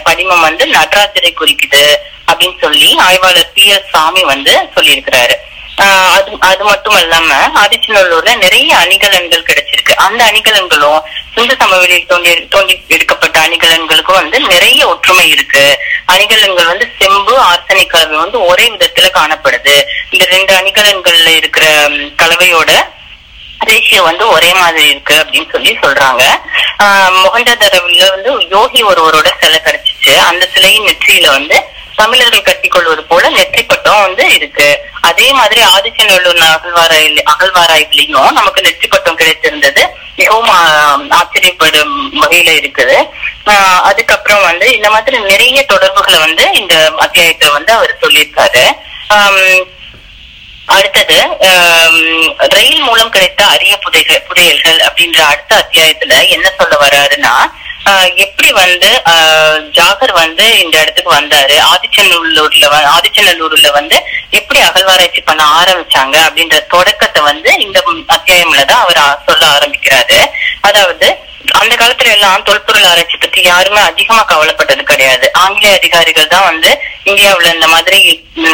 படிமம் வந்து நடராஜரை குறிக்குது அப்படின்னு சொல்லி ஆய்வாளர் பி எஸ் சாமி வந்து சொல்லியிருக்கிறாரு. ஆஹ் அது அது மட்டும் இல்லாம ஆதிச்சநல்லூர்ல நிறைய அணிகலன்கள் கிடைச்சிருக்கு. அந்த அணிகலன்களும் சிந்து சமவெளியில் தோண்டி தோண்டி எடுக்கப்பட்ட அணிகலன்களுக்கும் வந்து நிறைய ஒற்றுமை இருக்கு. அணிகலன்கள் வந்து செம்பு ஆர்சனிக் கலவை வந்து ஒரே விதத்துல காணப்படுது. இந்த ரெண்டு அணிகலன்கள்ல இருக்கிற கலவையோட ரேஷியோ வந்து ஒரே மாதிரி இருக்கு அப்படின்னு சொல்லி சொல்றாங்க. ஆஹ் மொகஞ்சதரவுல வந்து யோகி ஒருவரோட சிலை கிடைச்சிச்சு. அந்த சிலையின் நெற்றியில வந்து தமிழர்கள் கட்டிக்கொள்வது போல நெற்றி பட்டம் வந்து இருக்கு. அதே மாதிரி ஆதிச்சநல்லூர் அகழ்வாராய் அகழ்வாராய்வுலயும் நமக்கு நெற்றி பட்டம் கிடைச்சிருந்தது மிகவும் ஆச்சரியப்படும் வகையில இருக்குது. ஆஹ் அதுக்கப்புறம் வந்து இந்த மாதிரி நிறைய தொடர்புகளை வந்து இந்த அத்தியாயத்தை வந்து அவர் சொல்லியிருக்காரு. ஆஹ் அடுத்தது ரயில் மூலம் கிடைத்த அரிய புதைகள் புதையல்கள் அப்படின்ற அடுத்த அத்தியாயத்துல என்ன சொல்ல வர்றாருன்னா ஆஹ், எப்படி வந்து ஆஹ், ஜாகர் வந்து இந்த இடத்துக்கு வந்தாரு? ஆதிச்சநல்லூர்ல ஆதிச்சநல்லூர்ல வந்து எப்படி அகழ்வாராய்ச்சி பண்ண ஆரம்பிச்சாங்க அப்படின்ற தொடக்கத்தை வந்து இந்த அத்தியாயம்ல தான் அவர் சொல்ல ஆரம்பிக்கிறாரு. அதாவது அந்த காலத்துல எல்லாம் தொல்பொருள் ஆராய்ச்சி பத்தி யாருமே அதிகமா கவலைப்பட்டது கிடையாது. ஆங்கிலேய அதிகாரிகள் தான் வந்து இந்தியாவுல இந்த மாதிரி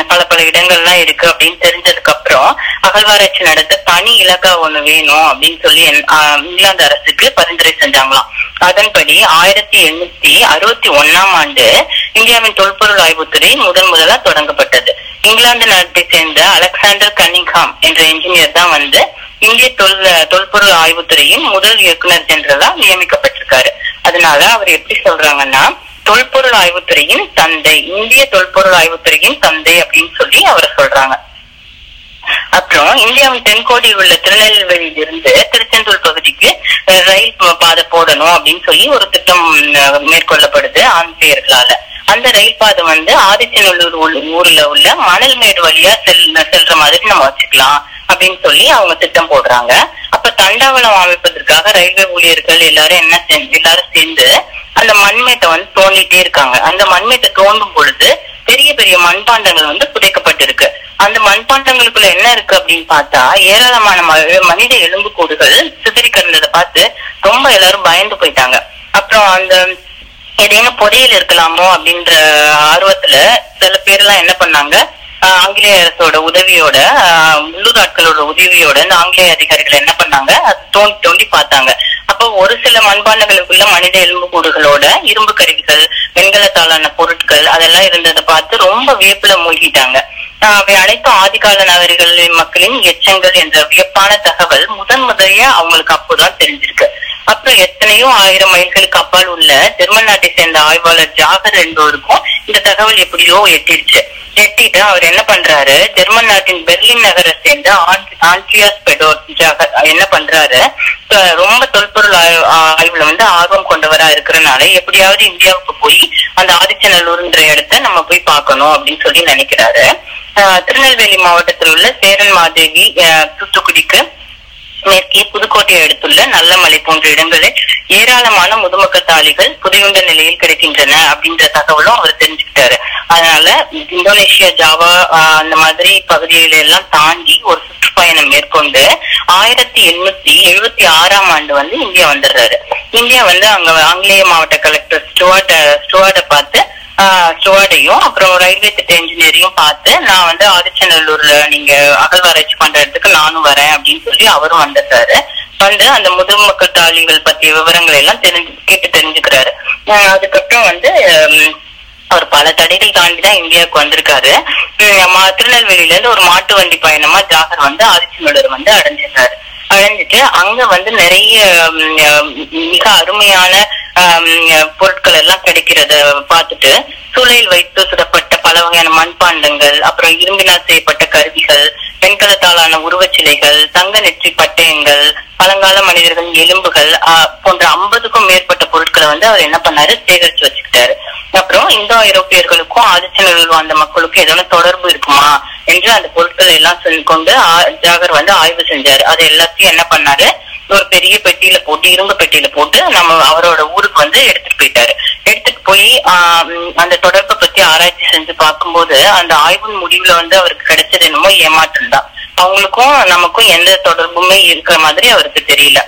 பல பல இடங்கள்லாம் இருக்கு அப்படின்னு தெரிஞ்சதுக்கு அப்புறம் அகழ்வாராய்ச்சி நடத்த தனி இலக்கா ஒண்ணு வேணும் அப்படின்னு சொல்லி இங்கிலாந்து அரசுக்கு பரிந்துரை செஞ்சாங்களாம். அதன்படி ஆயிரத்தி எண்ணூத்தி அறுபத்தி ஒண்ணாம் ஆண்டு இந்தியாவின் தொல்பொருள் ஆய்வுத்துறை முதன் முதலா தொடங்கப்பட்டது. இங்கிலாந்து நாட்டை சேர்ந்த அலெக்சாண்டர் கன்னிங்ஹாம் என்ற இன்ஜினியர் தான் வந்து இந்திய தொல் தொல்பொருள் ஆய்வுத்துறையின் முதல் இயக்குனர் ஜெனரலா நியமிக்கப்பட்டிருக்காரு. அதனால அவர் எப்படி சொல்றாங்கன்னா தொல்பொருள் ஆய்வுத்துறையின் தந்தை இந்திய தொல்பொருள் ஆய்வுத்துறையின் தந்தை அப்படின்னு சொல்லி அவரை சொல்றாங்க. அப்புறம் இந்தியாவின் தென்கோடி உள்ள திருநெல்வேலியிலிருந்து இருந்து திருச்செந்தூர் பகுதிக்கு ரயில் பாதை போடணும் அப்படின்னு சொல்லி ஒரு திட்டம் மேற்கொள்ளப்படுது ஆங்கிலேயர்களால. அந்த ரயில் பாதை வந்து ஆதிச்சநல்லூர் ஊர்ல உள்ள மணல்மேடு வழியா செல் செல்ற மாதிரி நம்ம வச்சுக்கலாம் அப்படின்னு சொல்லி அவங்க திட்டம் போடுறாங்க. அப்ப தண்டவளம் அமைப்பதற்காக ரயில்வே ஊழியர்கள் எல்லாரும் என்ன செஞ்சு எல்லாரும் சேர்ந்து அந்த மண்மேட்டை வந்து தோண்டிட்டே இருக்காங்க. அந்த மண்மேட்டை தோண்டும் பொழுது பெரிய பெரிய மண்பாண்டங்கள் வந்து புதைக்கப்பட்டிருக்கு. அந்த மண்பாண்டங்களுக்குள்ள என்ன இருக்கு அப்படின்னு பார்த்தா ஏராளமான ம- மனித எலும்புக்கூடுகள் சிதறி கிடந்ததை பார்த்து ரொம்ப எல்லாரும் பயந்து போயிட்டாங்க. அப்புறம் அந்த ஏதேனும் புதையல் இருக்கலாமோ அப்படின்ற ஆர்வத்துல சில பேர் எல்லாம் என்ன பண்ணாங்க ஆங்கிலேய அரசோட உதவியோட ஆஹ் உள்ளூர் ஆட்களோட உதவியோட இந்த ஆங்கிலேய அதிகாரிகள் என்ன பண்ணாங்க? தோண்டி தோண்டி பார்த்தாங்க. அப்போ ஒரு சில மண்பாண்டங்களுக்குள்ள மனித எலும்புக்கூடுகளோட இரும்பு கருவிகள் வெண்கலத்தாலான பொருட்கள் அதெல்லாம் இருந்ததை பார்த்து ரொம்ப வியப்புல மூழ்கிட்டாங்க. அவை அனைத்தும் ஆதிகால நகரிகளின் மக்களின் எச்சங்கள் என்ற வியப்பான தகவல் முதன் முதலிய அவங்களுக்கு அப்போதான் தெரிஞ்சிருக்கு. அப்புறம் எத்தனையோ ஆயிரம் மைல்களுக்கு அப்பால் உள்ள ஜெர்மன் நாட்டை சேர்ந்த ஆய்வாளர் ஜாகர் என்பவருக்கும் இந்த தகவல் எப்படியோ எட்டிடுச்சு எட்டிட்டு அவர் என்ன பண்றாரு? ஜெர்மன் நாட்டின் பெர்லின் நகரை சேர்ந்த ஆண்ட்ரியாஸ் பெடோர் ஜாகர் என்ன பண்றாரு? ரொம்ப தொல்பொருள் ஆய்வுல வந்து ஆர்வம் கொண்டவரா இருக்கிறனால எப்படியாவது இந்தியாவுக்கு போய் அந்த ஆதிச்சநல்லூர்ன்ற இடத்த நம்ம போய் பார்க்கணும் அப்படின்னு சொல்லி நினைக்கிறாரு. திருநெல்வேலி மாவட்டத்தில் உள்ள சேரன் மாதேவி தூத்துக்குடிக்கு மேற்கே புதுக்கோட்டையை அடுத்துள்ள நல்லமலை போன்ற இடங்களில் ஏராளமான முதுமக்கள் தாளிகள் புதையுண்ட நிலையில் கிடைக்கின்றன அப்படின்ற தகவலும் அவர் தெரிஞ்சுக்கிட்டாரு. அதனால இந்தோனேஷியா ஜாவா ஆஹ், அந்த மாதிரி பகுதியில எல்லாம் தாண்டி ஒரு சுற்றுப்பயணம் மேற்கொண்டு ஆயிரத்தி எண்ணூத்தி எழுபத்தி ஆறாம் ஆண்டு வந்து இந்தியா வந்துடுறாரு. இந்தியா வந்து அங்க ஆங்கிலேய மாவட்ட கலெக்டர் ஸ்டுவார்ட ஸ்டுவார்ட பார்த்து ஸ்டுவார்டையும் அப்புறம் ரயில்வே திட்ட இன்ஜினியரையும் பார்த்து நான் வந்து ஆதிச்சநல்லூர்ல நீங்க அகழ்வாராய்ச்சி பண்ற இடத்துக்கு நானும் வரேன் அப்படின்னு சொல்லி அவரும் வந்துட்டாரு வந்து அந்த முதுமக்கள் தாளிகள் பத்திய விவரங்களை எல்லாம் தெரிஞ்சு கேட்டு தெரிஞ்சுக்கிறாரு. அதுக்கப்புறம் வந்து அவர் பல தடைகள் தாண்டி தான் இந்தியாவுக்கு வந்திருக்காரு. மா- திருநெல்வேலியில இருந்து ஒரு மாட்டு வண்டி பயணமா ஜாகர் வந்து ஆதிச்சநல்லூர் வந்து அடைஞ்சிருக்காரு அடைஞ்சிட்டு அங்க வந்து நிறைய மிக அருமையான பொருட்கள் எல்லாம் கிடைக்கிறத பார்த்துட்டு சூளையில் வைத்து சுடப்பட்ட பல வகையான மண்பாண்டங்கள் அப்புறம் இரும்பினால் செய்யப்பட்ட கருவிகள் வெண்கலத்தாலான உருவச்சிலைகள் தங்க நெற்றி பட்டயங்கள் பழங்கால மனிதர்களின் எலும்புகள் போன்ற ஐம்பதுக்கும் மேற்பட்ட பொருட்களை வந்து அவர் என்ன பண்ணாரு சேகரிச்சு வச்சுக்கிட்டாரு. அப்புறம் இந்தோ ஐரோப்பியர்களுக்கும் ஆதிச்சநல்லூர் வாழ்ந்த மக்களுக்கும் ஏதோ தொடர்பு இருக்குமா என்று அந்த பொருட்களை எல்லாம் சொல்லி கொண்டு ஜாகர் வந்து ஆய்வு செஞ்சாரு. அது எல்லாத்தையும் என்ன பண்ணாரு? ஒரு பெரிய பெட்டியில போட்டு இரும்பு பெட்டியில போட்டு நம்ம அவரோட ஊருக்கு வந்து எடுத்துட்டு போயிட்டாரு. எடுத்துட்டு போய் ஆஹ் அந்த தொடர்பை பத்தி ஆராய்ச்சி செஞ்சு பார்க்கும்போது அந்த ஆய்வின் முடிவுல வந்து அவருக்கு கிடைச்சது என்னமோ ஏமாற்றம் தான். அவங்களுக்கும் நமக்கும் எந்த தொடர்புமே இருக்கிற மாதிரி அவருக்கு தெரியல.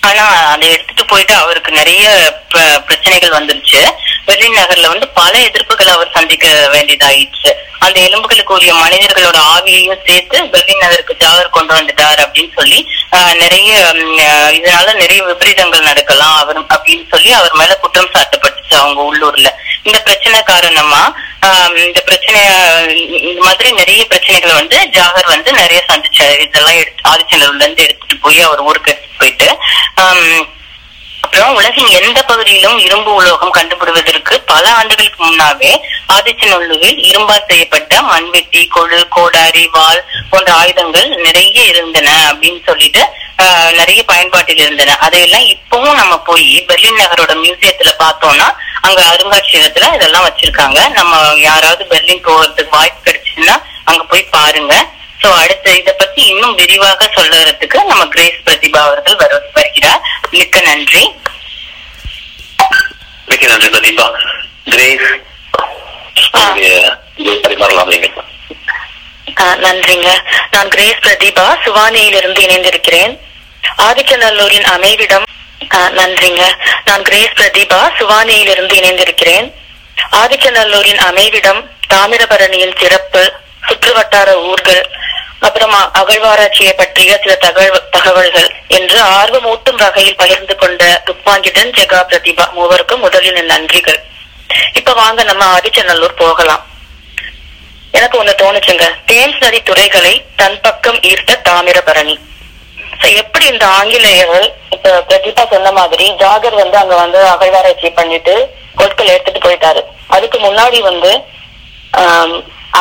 ஆனா அதை எடுத்துட்டு போயிட்டு அவருக்கு நிறைய ப- பிரச்சனைகள் வந்துருச்சு. பெர்லின் நகர்ல வந்து பல எதிர்ப்புகளை அவர் சந்திக்க வேண்டியதாயிடுச்சு. அந்த எலும்புகளுக்கு உரிய மனிதர்களோட ஆவியையும் சேர்த்து பெர்லின் நகருக்கு ஜாகர் கொண்டு வந்துட்டார் அப்படின்னு சொல்லி ஆஹ், நிறைய இதனால நிறைய விபரீதங்கள் நடக்கலாம் அவர் அப்படின்னு சொல்லி அவர் மேல குற்றம் சாட்டப்பட்டுச்சு அவங்க உள்ளூர்ல. இந்த பிரச்சனை காரணமா ஆஹ், இந்த பிரச்சனை இந்த மாதிரி நிறைய பிரச்சனைகளை வந்து ஜாகர் வந்து நிறைய சந்திச்சாரு. இதெல்லாம் எடுத்து ஆதிச்சநல்லூர்ல இருந்து எடுத்துட்டு போய் அவர் ஊருக்கு எடுத்துட்டு போயிட்டு அப்புறம் உலகின் எந்த பகுதியிலும் இரும்பு உலோகம் கண்டுபிடுவதற்கு பல ஆண்டுகளுக்கு முன்னாவே ஆதிச்சநல்லூரில் இரும்பால் செய்யப்பட்ட மண்வெட்டி கொழு கோடாரி வாள் போன்ற ஆயுதங்கள் நிறைய இருந்தன அப்படின்னு சொல்லிட்டு நிறைய பயன்பாட்டில் இருந்தன. அதையெல்லாம் இப்பவும் நம்ம போய் பெர்லின் நகரோட மியூசியத்துல பார்த்தோம்னா அங்க அருங்காட்சியகத்துல இதெல்லாம் வச்சிருக்காங்க. நம்ம யாராவது பெர்லின் போகிறதுக்கு வாய்ப்பு கிடைச்சுன்னா அங்க போய் பாருங்க. சோ அடுத்த இத பத்தி இன்னும் விரிவாக சொல்றதுக்கு நம்ம கிரேஸ் பிரதிபா அவர்கள் வர வருகிறார். மிக்க நன்றி. மிக்க நன்றி பிரதீபா கிரேஸ் நன்றிங்க. நான் கிரேஸ் பிரதீபா சுவானியிலிருந்து இணைந்திருக்கிறேன். ஆதிச்சநல்லூரின் அமைவிடம் நன்றிங்க. நான் கிரேஸ் பிரதீபா சுவானியிலிருந்து இணைந்திருக்கிறேன். ஆதிச்சநல்லூரின் அமைவிடம் தாமிரபரணியின் சிறப்பு சுற்றுவட்டார ஊர்கள் அப்புறம் அகழ்வாராய்ச்சியை பற்றிய சில தகவல் தகவல்கள் என்று ஆர்வமூட்டும் வகையில் பகிர்ந்து கொண்ட துப்பாங்கிடன் ஜெகா பிரதிபா மூவருக்கும் முதலில் நன்றிகள். இப்ப வாங்க நம்ம ஆதிச்சநல்லூர் போகலாம். எனக்கு ஒண்ணு தோணுச்சுங்க. தேம்ஸ் நதி துறைகளை தன் பக்கம் ஈர்த்த தாமிரபரணி. எப்படி இந்த ஆங்கிலேயர்கள் இப்ப பிரதீபா சொன்ன மாதிரி ஜாகர் வந்து அங்க வந்து அகழ்வாராய்ச்சி பண்ணிட்டு பொருட்கள் எடுத்துட்டு போயிட்டாரு. அதுக்கு முன்னாடி வந்து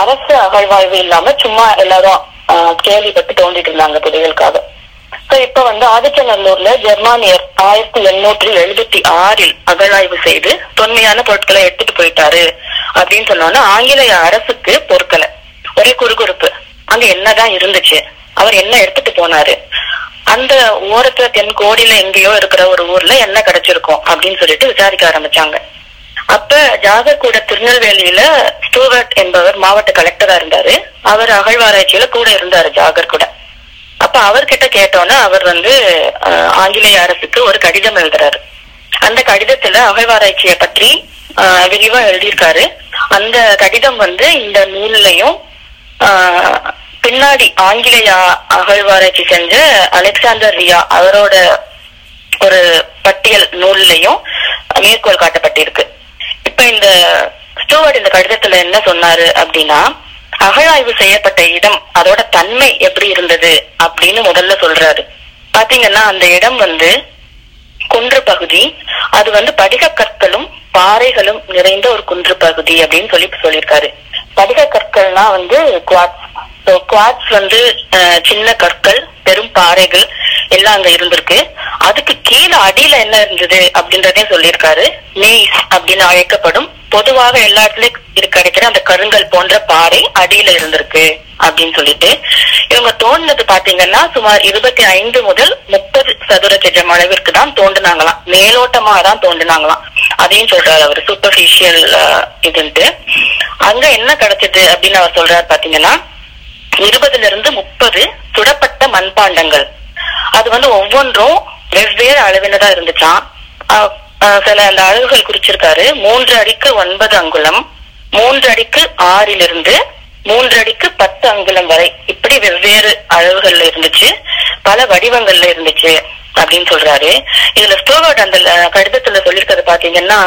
அரசு அகழ்வாய்வு இல்லாம சும்மா எல்லாரும் கேள்விப்பட்டு தோண்டிட்டு இருந்தாங்க புதைகளுக்காக So, இப்ப வந்து ஆதிச்சநல்லூர்ல ஜெர்மானியர் ஆயிரத்தி எண்ணூற்றி எழுபத்தி ஆறில் அகழாய்வு செய்து தொன்மையான பொருட்களை எடுத்துட்டு போயிட்டாரு அப்படின்னு சொன்னோன்னா ஆங்கிலேய அரசுக்கு பொருட்களை ஒரே குறுகுறுப்பு. அங்க என்னதான் இருந்துச்சு? அவர் என்ன எடுத்துட்டு போனாரு? அந்த ஓரத்துல தென் கோடியில எங்கேயோ இருக்கிற ஒரு ஊர்ல என்ன கிடைச்சிருக்கும் அப்படின்னு சொல்லிட்டு விசாரிக்க ஆரம்பிச்சாங்க. அப்ப ஜாகர் கூட திருநெல்வேலியில ஸ்டூவர்ட் என்பவர் மாவட்ட கலெக்டரா இருந்தாரு. அவர் அகழ்வாராய்ச்சியில கூட இருந்தாரு ஜாகர் கூட அப்ப அவர்கிட்ட கேட்டோன்னே அவர் வந்து ஆங்கிலேய அரசுக்கு ஒரு கடிதம் எழுதுறாரு. அந்த கடிதத்துல அகழ்வாராய்ச்சியை பற்றி விரிவா எழுதியிருக்காரு. அந்த கடிதம் வந்து இந்த நூல்லையும் பின்னாடி ஆங்கிலேய அகழ்வாராய்ச்சி செஞ்ச அலெக்சாண்டர் ரியா அவரோட ஒரு பட்டியல் நூல்லையும் மேற்கோள் காட்டப்பட்டிருக்கு. இப்ப இந்த ஸ்டூவர்ட் இந்த கடிதத்துல என்ன சொன்னாரு அப்படின்னா அகழாய்வு செய்யப்பட்ட இடம் அதோட தன்மை எப்படி இருந்தது அப்படின்னு முதல்ல சொல்றாரு. பாத்தீங்கன்னா அந்த இடம் வந்து குன்று பகுதி அது வந்து படிக கற்களும் பாறைகளும் நிறைந்த ஒரு குன்று பகுதி அப்படின்னு சொல்லி சொல்லியிருக்காரு. படிக கற்கள்னா வந்து குவாட்ஸ் ஸோ குவாட்ஸ் வந்து சின்ன கற்கள் பெரும் பாறைகள் எல்லாம் அங்க இருந்திருக்கு. அதுக்கு கீழே அடியில என்ன இருந்தது அப்படின்றதே சொல்லியிருக்காரு. நெய்ஸ் அப்படின்னு அழைக்கப்படும். பொதுவாக எல்லா இடத்துலயும் கிடைக்கிற அந்த கருங்கல் போன்ற பாறை அடியில இருந்திருக்கு அப்படின்னு சொல்லிட்டு. இவங்க தோண்டினது பாத்தீங்கன்னா சுமார் இருபத்தி ஐந்து முதல் முப்பது சதுர கஜம் அளவிற்கு தான் தோண்டினாங்களாம். மேலோட்டமா தான் தோண்டினாங்களாம். அதையும் சொல்றாரு அவர் சூப்பர்ஃபிஷியல் இதுன்ட்டு. அங்க என்ன கிடைச்சது அப்படின்னு அவர் சொல்றாரு பாத்தீங்கன்னா இருபதுல இருந்து முப்பது சுடப்பட்ட மண்பாண்டங்கள். அது வந்து ஒவ்வொன்றும் வெவ்வேறு அளவினதா இருந்துச்சான் அஹ், அஹ், சில அந்த அளவுகள் குறிச்சிருக்காரு. மூன்று அடிக்கு ஒன்பது அங்குலம் மூன்று அடிக்கு ஆறிலிருந்து மூன்று அடிக்கு பத்து அங்குலம் வரை. இப்படி வெவ்வேறு அளவுகள்ல இருந்துச்சு. பல வடிவங்கள்ல இருந்துச்சு அப்படின்னு சொல்றாரு. இதுல ஸ்டோவர்ட் அந்த கடிதத்துல சொல்லியிருக்கிறது பாத்தீங்கன்னா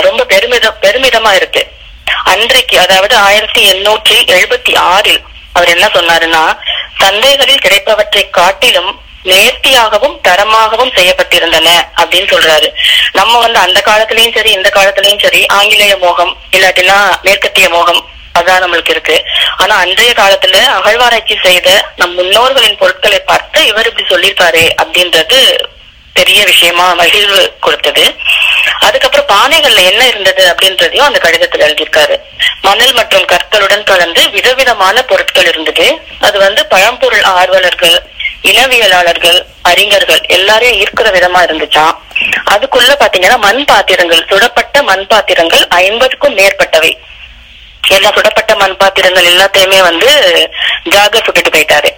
ரொம்ப பெருமிதம் பெருமிதமா இருக்கு. அன்றைக்கு அதாவது ஆயிரத்தி எண்ணூற்றி எழுபத்தி ஆறில் அவர் என்ன சொன்னாருன்னா சந்தைகளில் கிடைப்பவற்றை காட்டிலும் நேர்த்தியாகவும் தரமாகவும் செய்யப்பட்டிருந்தன அப்படின்னு சொல்றாரு. நம்ம வந்து அந்த காலத்திலயும் சரி இந்த காலத்திலயும் சரி ஆங்கிலேய மோகம் இல்லாட்டினா மேற்கத்திய மோகம் அதான் நம்மளுக்கு இருக்கு. ஆனா அன்றைய காலத்துல அகழ்வாராய்ச்சி செய்த நம் முன்னோர்களின் பொருட்களை பார்த்து இவர் இப்படி சொல்லியிருக்காரு அப்படின்றது பெரிய விஷயமா மகிழ்வு கொடுத்தது. அதுக்கப்புறம் பானைகள்ல என்ன இருந்தது அப்படின்றதையும் அந்த கடிதத்துல எழுதியிருக்காரு. மணல் மற்றும் கற்களுடன் கலந்து விதவிதமான பொருட்கள் இருந்தது. அது வந்து பழம்பொருள் ஆர்வலர்கள் இனவியலாளர்கள் அறிஞர்கள் எல்லாரையும் ஈர்க்கிற விதமா இருந்துச்சாம் அதுக்குள்ள பாத்தீங்கன்னா மண் பாத்திரங்கள் சுடப்பட்ட மண் பாத்திரங்கள் ஐம்பதுக்கும் மேற்பட்டவை. எல்லா சுடப்பட்ட மண் பாத்திரங்கள் எல்லாத்தையுமே வந்து ஜாக சுட்டுட்டு போயிட்டாரு.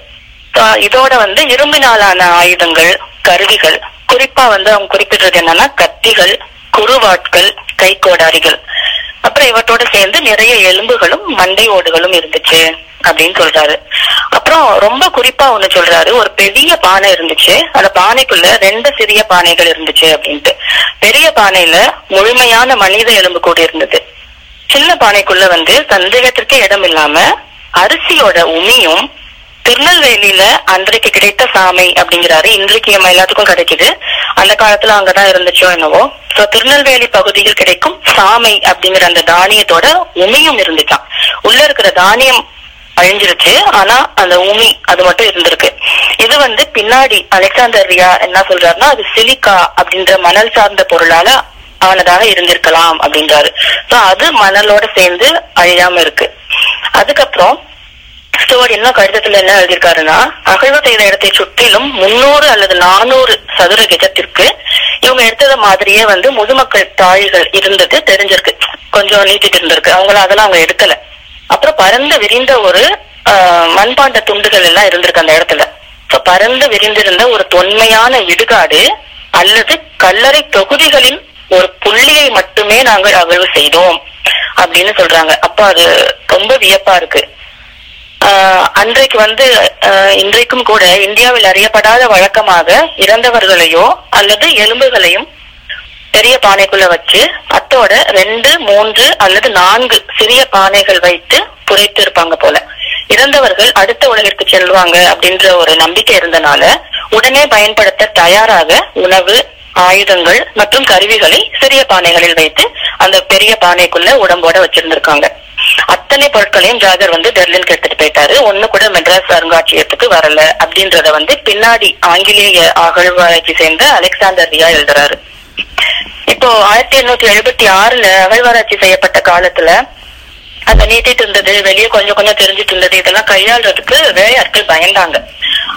இதோட வந்து இரும்பினாலான ஆயுதங்கள் கருவிகள் குறிப்பா வந்து அவங்க குறிப்பிடுறது என்னன்னா கத்திகள் குறுவாட்கள் கைக்கோடாரிகள். அப்புறம் இவற்றோட சேர்ந்து நிறைய எலும்புகளும் மண்டை ஓடுகளும் இருந்துச்சு அப்படின்னு சொல்றாரு. அப்புறம் ரொம்ப குறிப்பா ஒண்ணு சொல்றாரு ஒரு பெரிய பானை இருந்துச்சு. அந்த பானைக்குள்ள ரெண்டு சிறிய பானைகள் இருந்துச்சு அப்படின்ட்டு. பெரிய பானையில முழுமையான மனித எலும்பு கூட இருந்தது. சின்ன பானைக்குள்ள வந்து சந்தேகத்திற்கே இடம் இல்லாம அரிசியோட உமியும் திருநெல்வேலியில அன்றைக்கு கிடைத்த சாமை அப்படிங்கிறாரு. இன்றைக்கு நம்ம எல்லாத்துக்கும் கிடைக்குது. அந்த காலத்துல அங்கதான் இருந்துச்சோ என்னவோ. சோ திருநெல்வேலி பகுதியில் கிடைக்கும் சாமை அப்படிங்கிற அந்த தானியத்தோட உமியும் இருந்துச்சாம். உள்ள இருக்கிற தானியம் அழிஞ்சிருச்சு. ஆனா அந்த உமி அது மட்டும் இருந்திருக்கு. இது வந்து பின்னாடி அலெக்சாண்டர் ரியா என்ன சொல்றாருன்னா அது சிலிக்கா அப்படின்ற மணல் சார்ந்த பொருளால ஆனதாக இருந்திருக்கலாம் அப்படின்றாரு. சோ அது மணலோட சேர்ந்து அழியாம இருக்கு. அதுக்கப்புறம் ஸ்டோர் என்ன கடிதத்துல என்ன எழுதியிருக்காருன்னா அகழ்வு செய்த இடத்தை சுற்றிலும் முன்னூறு அல்லது நானூறு சதுர கஜத்திற்கு இவங்க எடுத்தது மாதிரியே வந்து முதுமக்கள் தாழிகள் இருந்தது தெரிஞ்சிருக்கு. கொஞ்சம் நீட்டிட்டு இருந்திருக்கு. அவங்கள அதெல்லாம் அவங்க எடுக்கல. அப்புறம் பறந்து விரிந்த ஒரு ஆஹ், மண்பாண்ட துண்டுகள் எல்லாம் இருந்திருக்கு அந்த இடத்துல. இப்ப பறந்து விரிந்திருந்த ஒரு தொன்மையான இடுகாடு அல்லது கல்லறை தொகுதிகளின் ஒரு புள்ளியை மட்டுமே நாங்கள் அகழ்வு செய்தோம் அப்படின்னு சொல்றாங்க. அப்ப அது ரொம்ப வியப்பா இருக்கு. அன்றைக்கு வந்து இன்றைக்கும் கூட இந்தியாவில் அறியப்படாத வழக்கமாக இறந்தவர்களையோ அல்லது எலும்புகளையும் பெரிய பானைக்குள்ள வச்சு அத்தோட ரெண்டு மூன்று அல்லது நான்கு சிறிய பானைகள் வைத்து புதைத்து இருப்பாங்க போல. இறந்தவர்கள் அடுத்த உலகிற்கு செல்வாங்க அப்படின்ற ஒரு நம்பிக்கை இருந்தனால உடனே பயன்படுத்த தயாராக உணவு ஆயுதங்கள் மற்றும் கருவிகளை சிறிய பானைகளில் வைத்து அந்த பெரிய பானைக்குள்ள உடம்போட வச்சிருந்திருக்காங்க. அத்தனை பொருட்களையும் ஜாகர் வந்து பெர்லினுக்கு எடுத்துட்டு போயிட்டாரு. ஒண்ணு கூட மெட்ராஸ் அருங்காட்சியகத்துக்கு வரல. அப்படின்றத வந்து பின்னாடி ஆங்கிலேய அகழ்வாராய்ச்சி சேர்ந்த அலெக்சாண்டர் ரியா எழுதுறாரு. இப்போ ஆயிரத்தி எண்ணூத்தி எழுபத்தி ஆறுல அகழ்வாராய்ச்சி செய்யப்பட்ட காலத்துல அந்த நீட்டிட்டு இருந்தது வெளியே கொஞ்சம் கொஞ்சம் தெரிஞ்சிட்டு இருந்தது இதெல்லாம் கையாளுறதுக்கு வேலையாட்கள் பயந்தாங்க.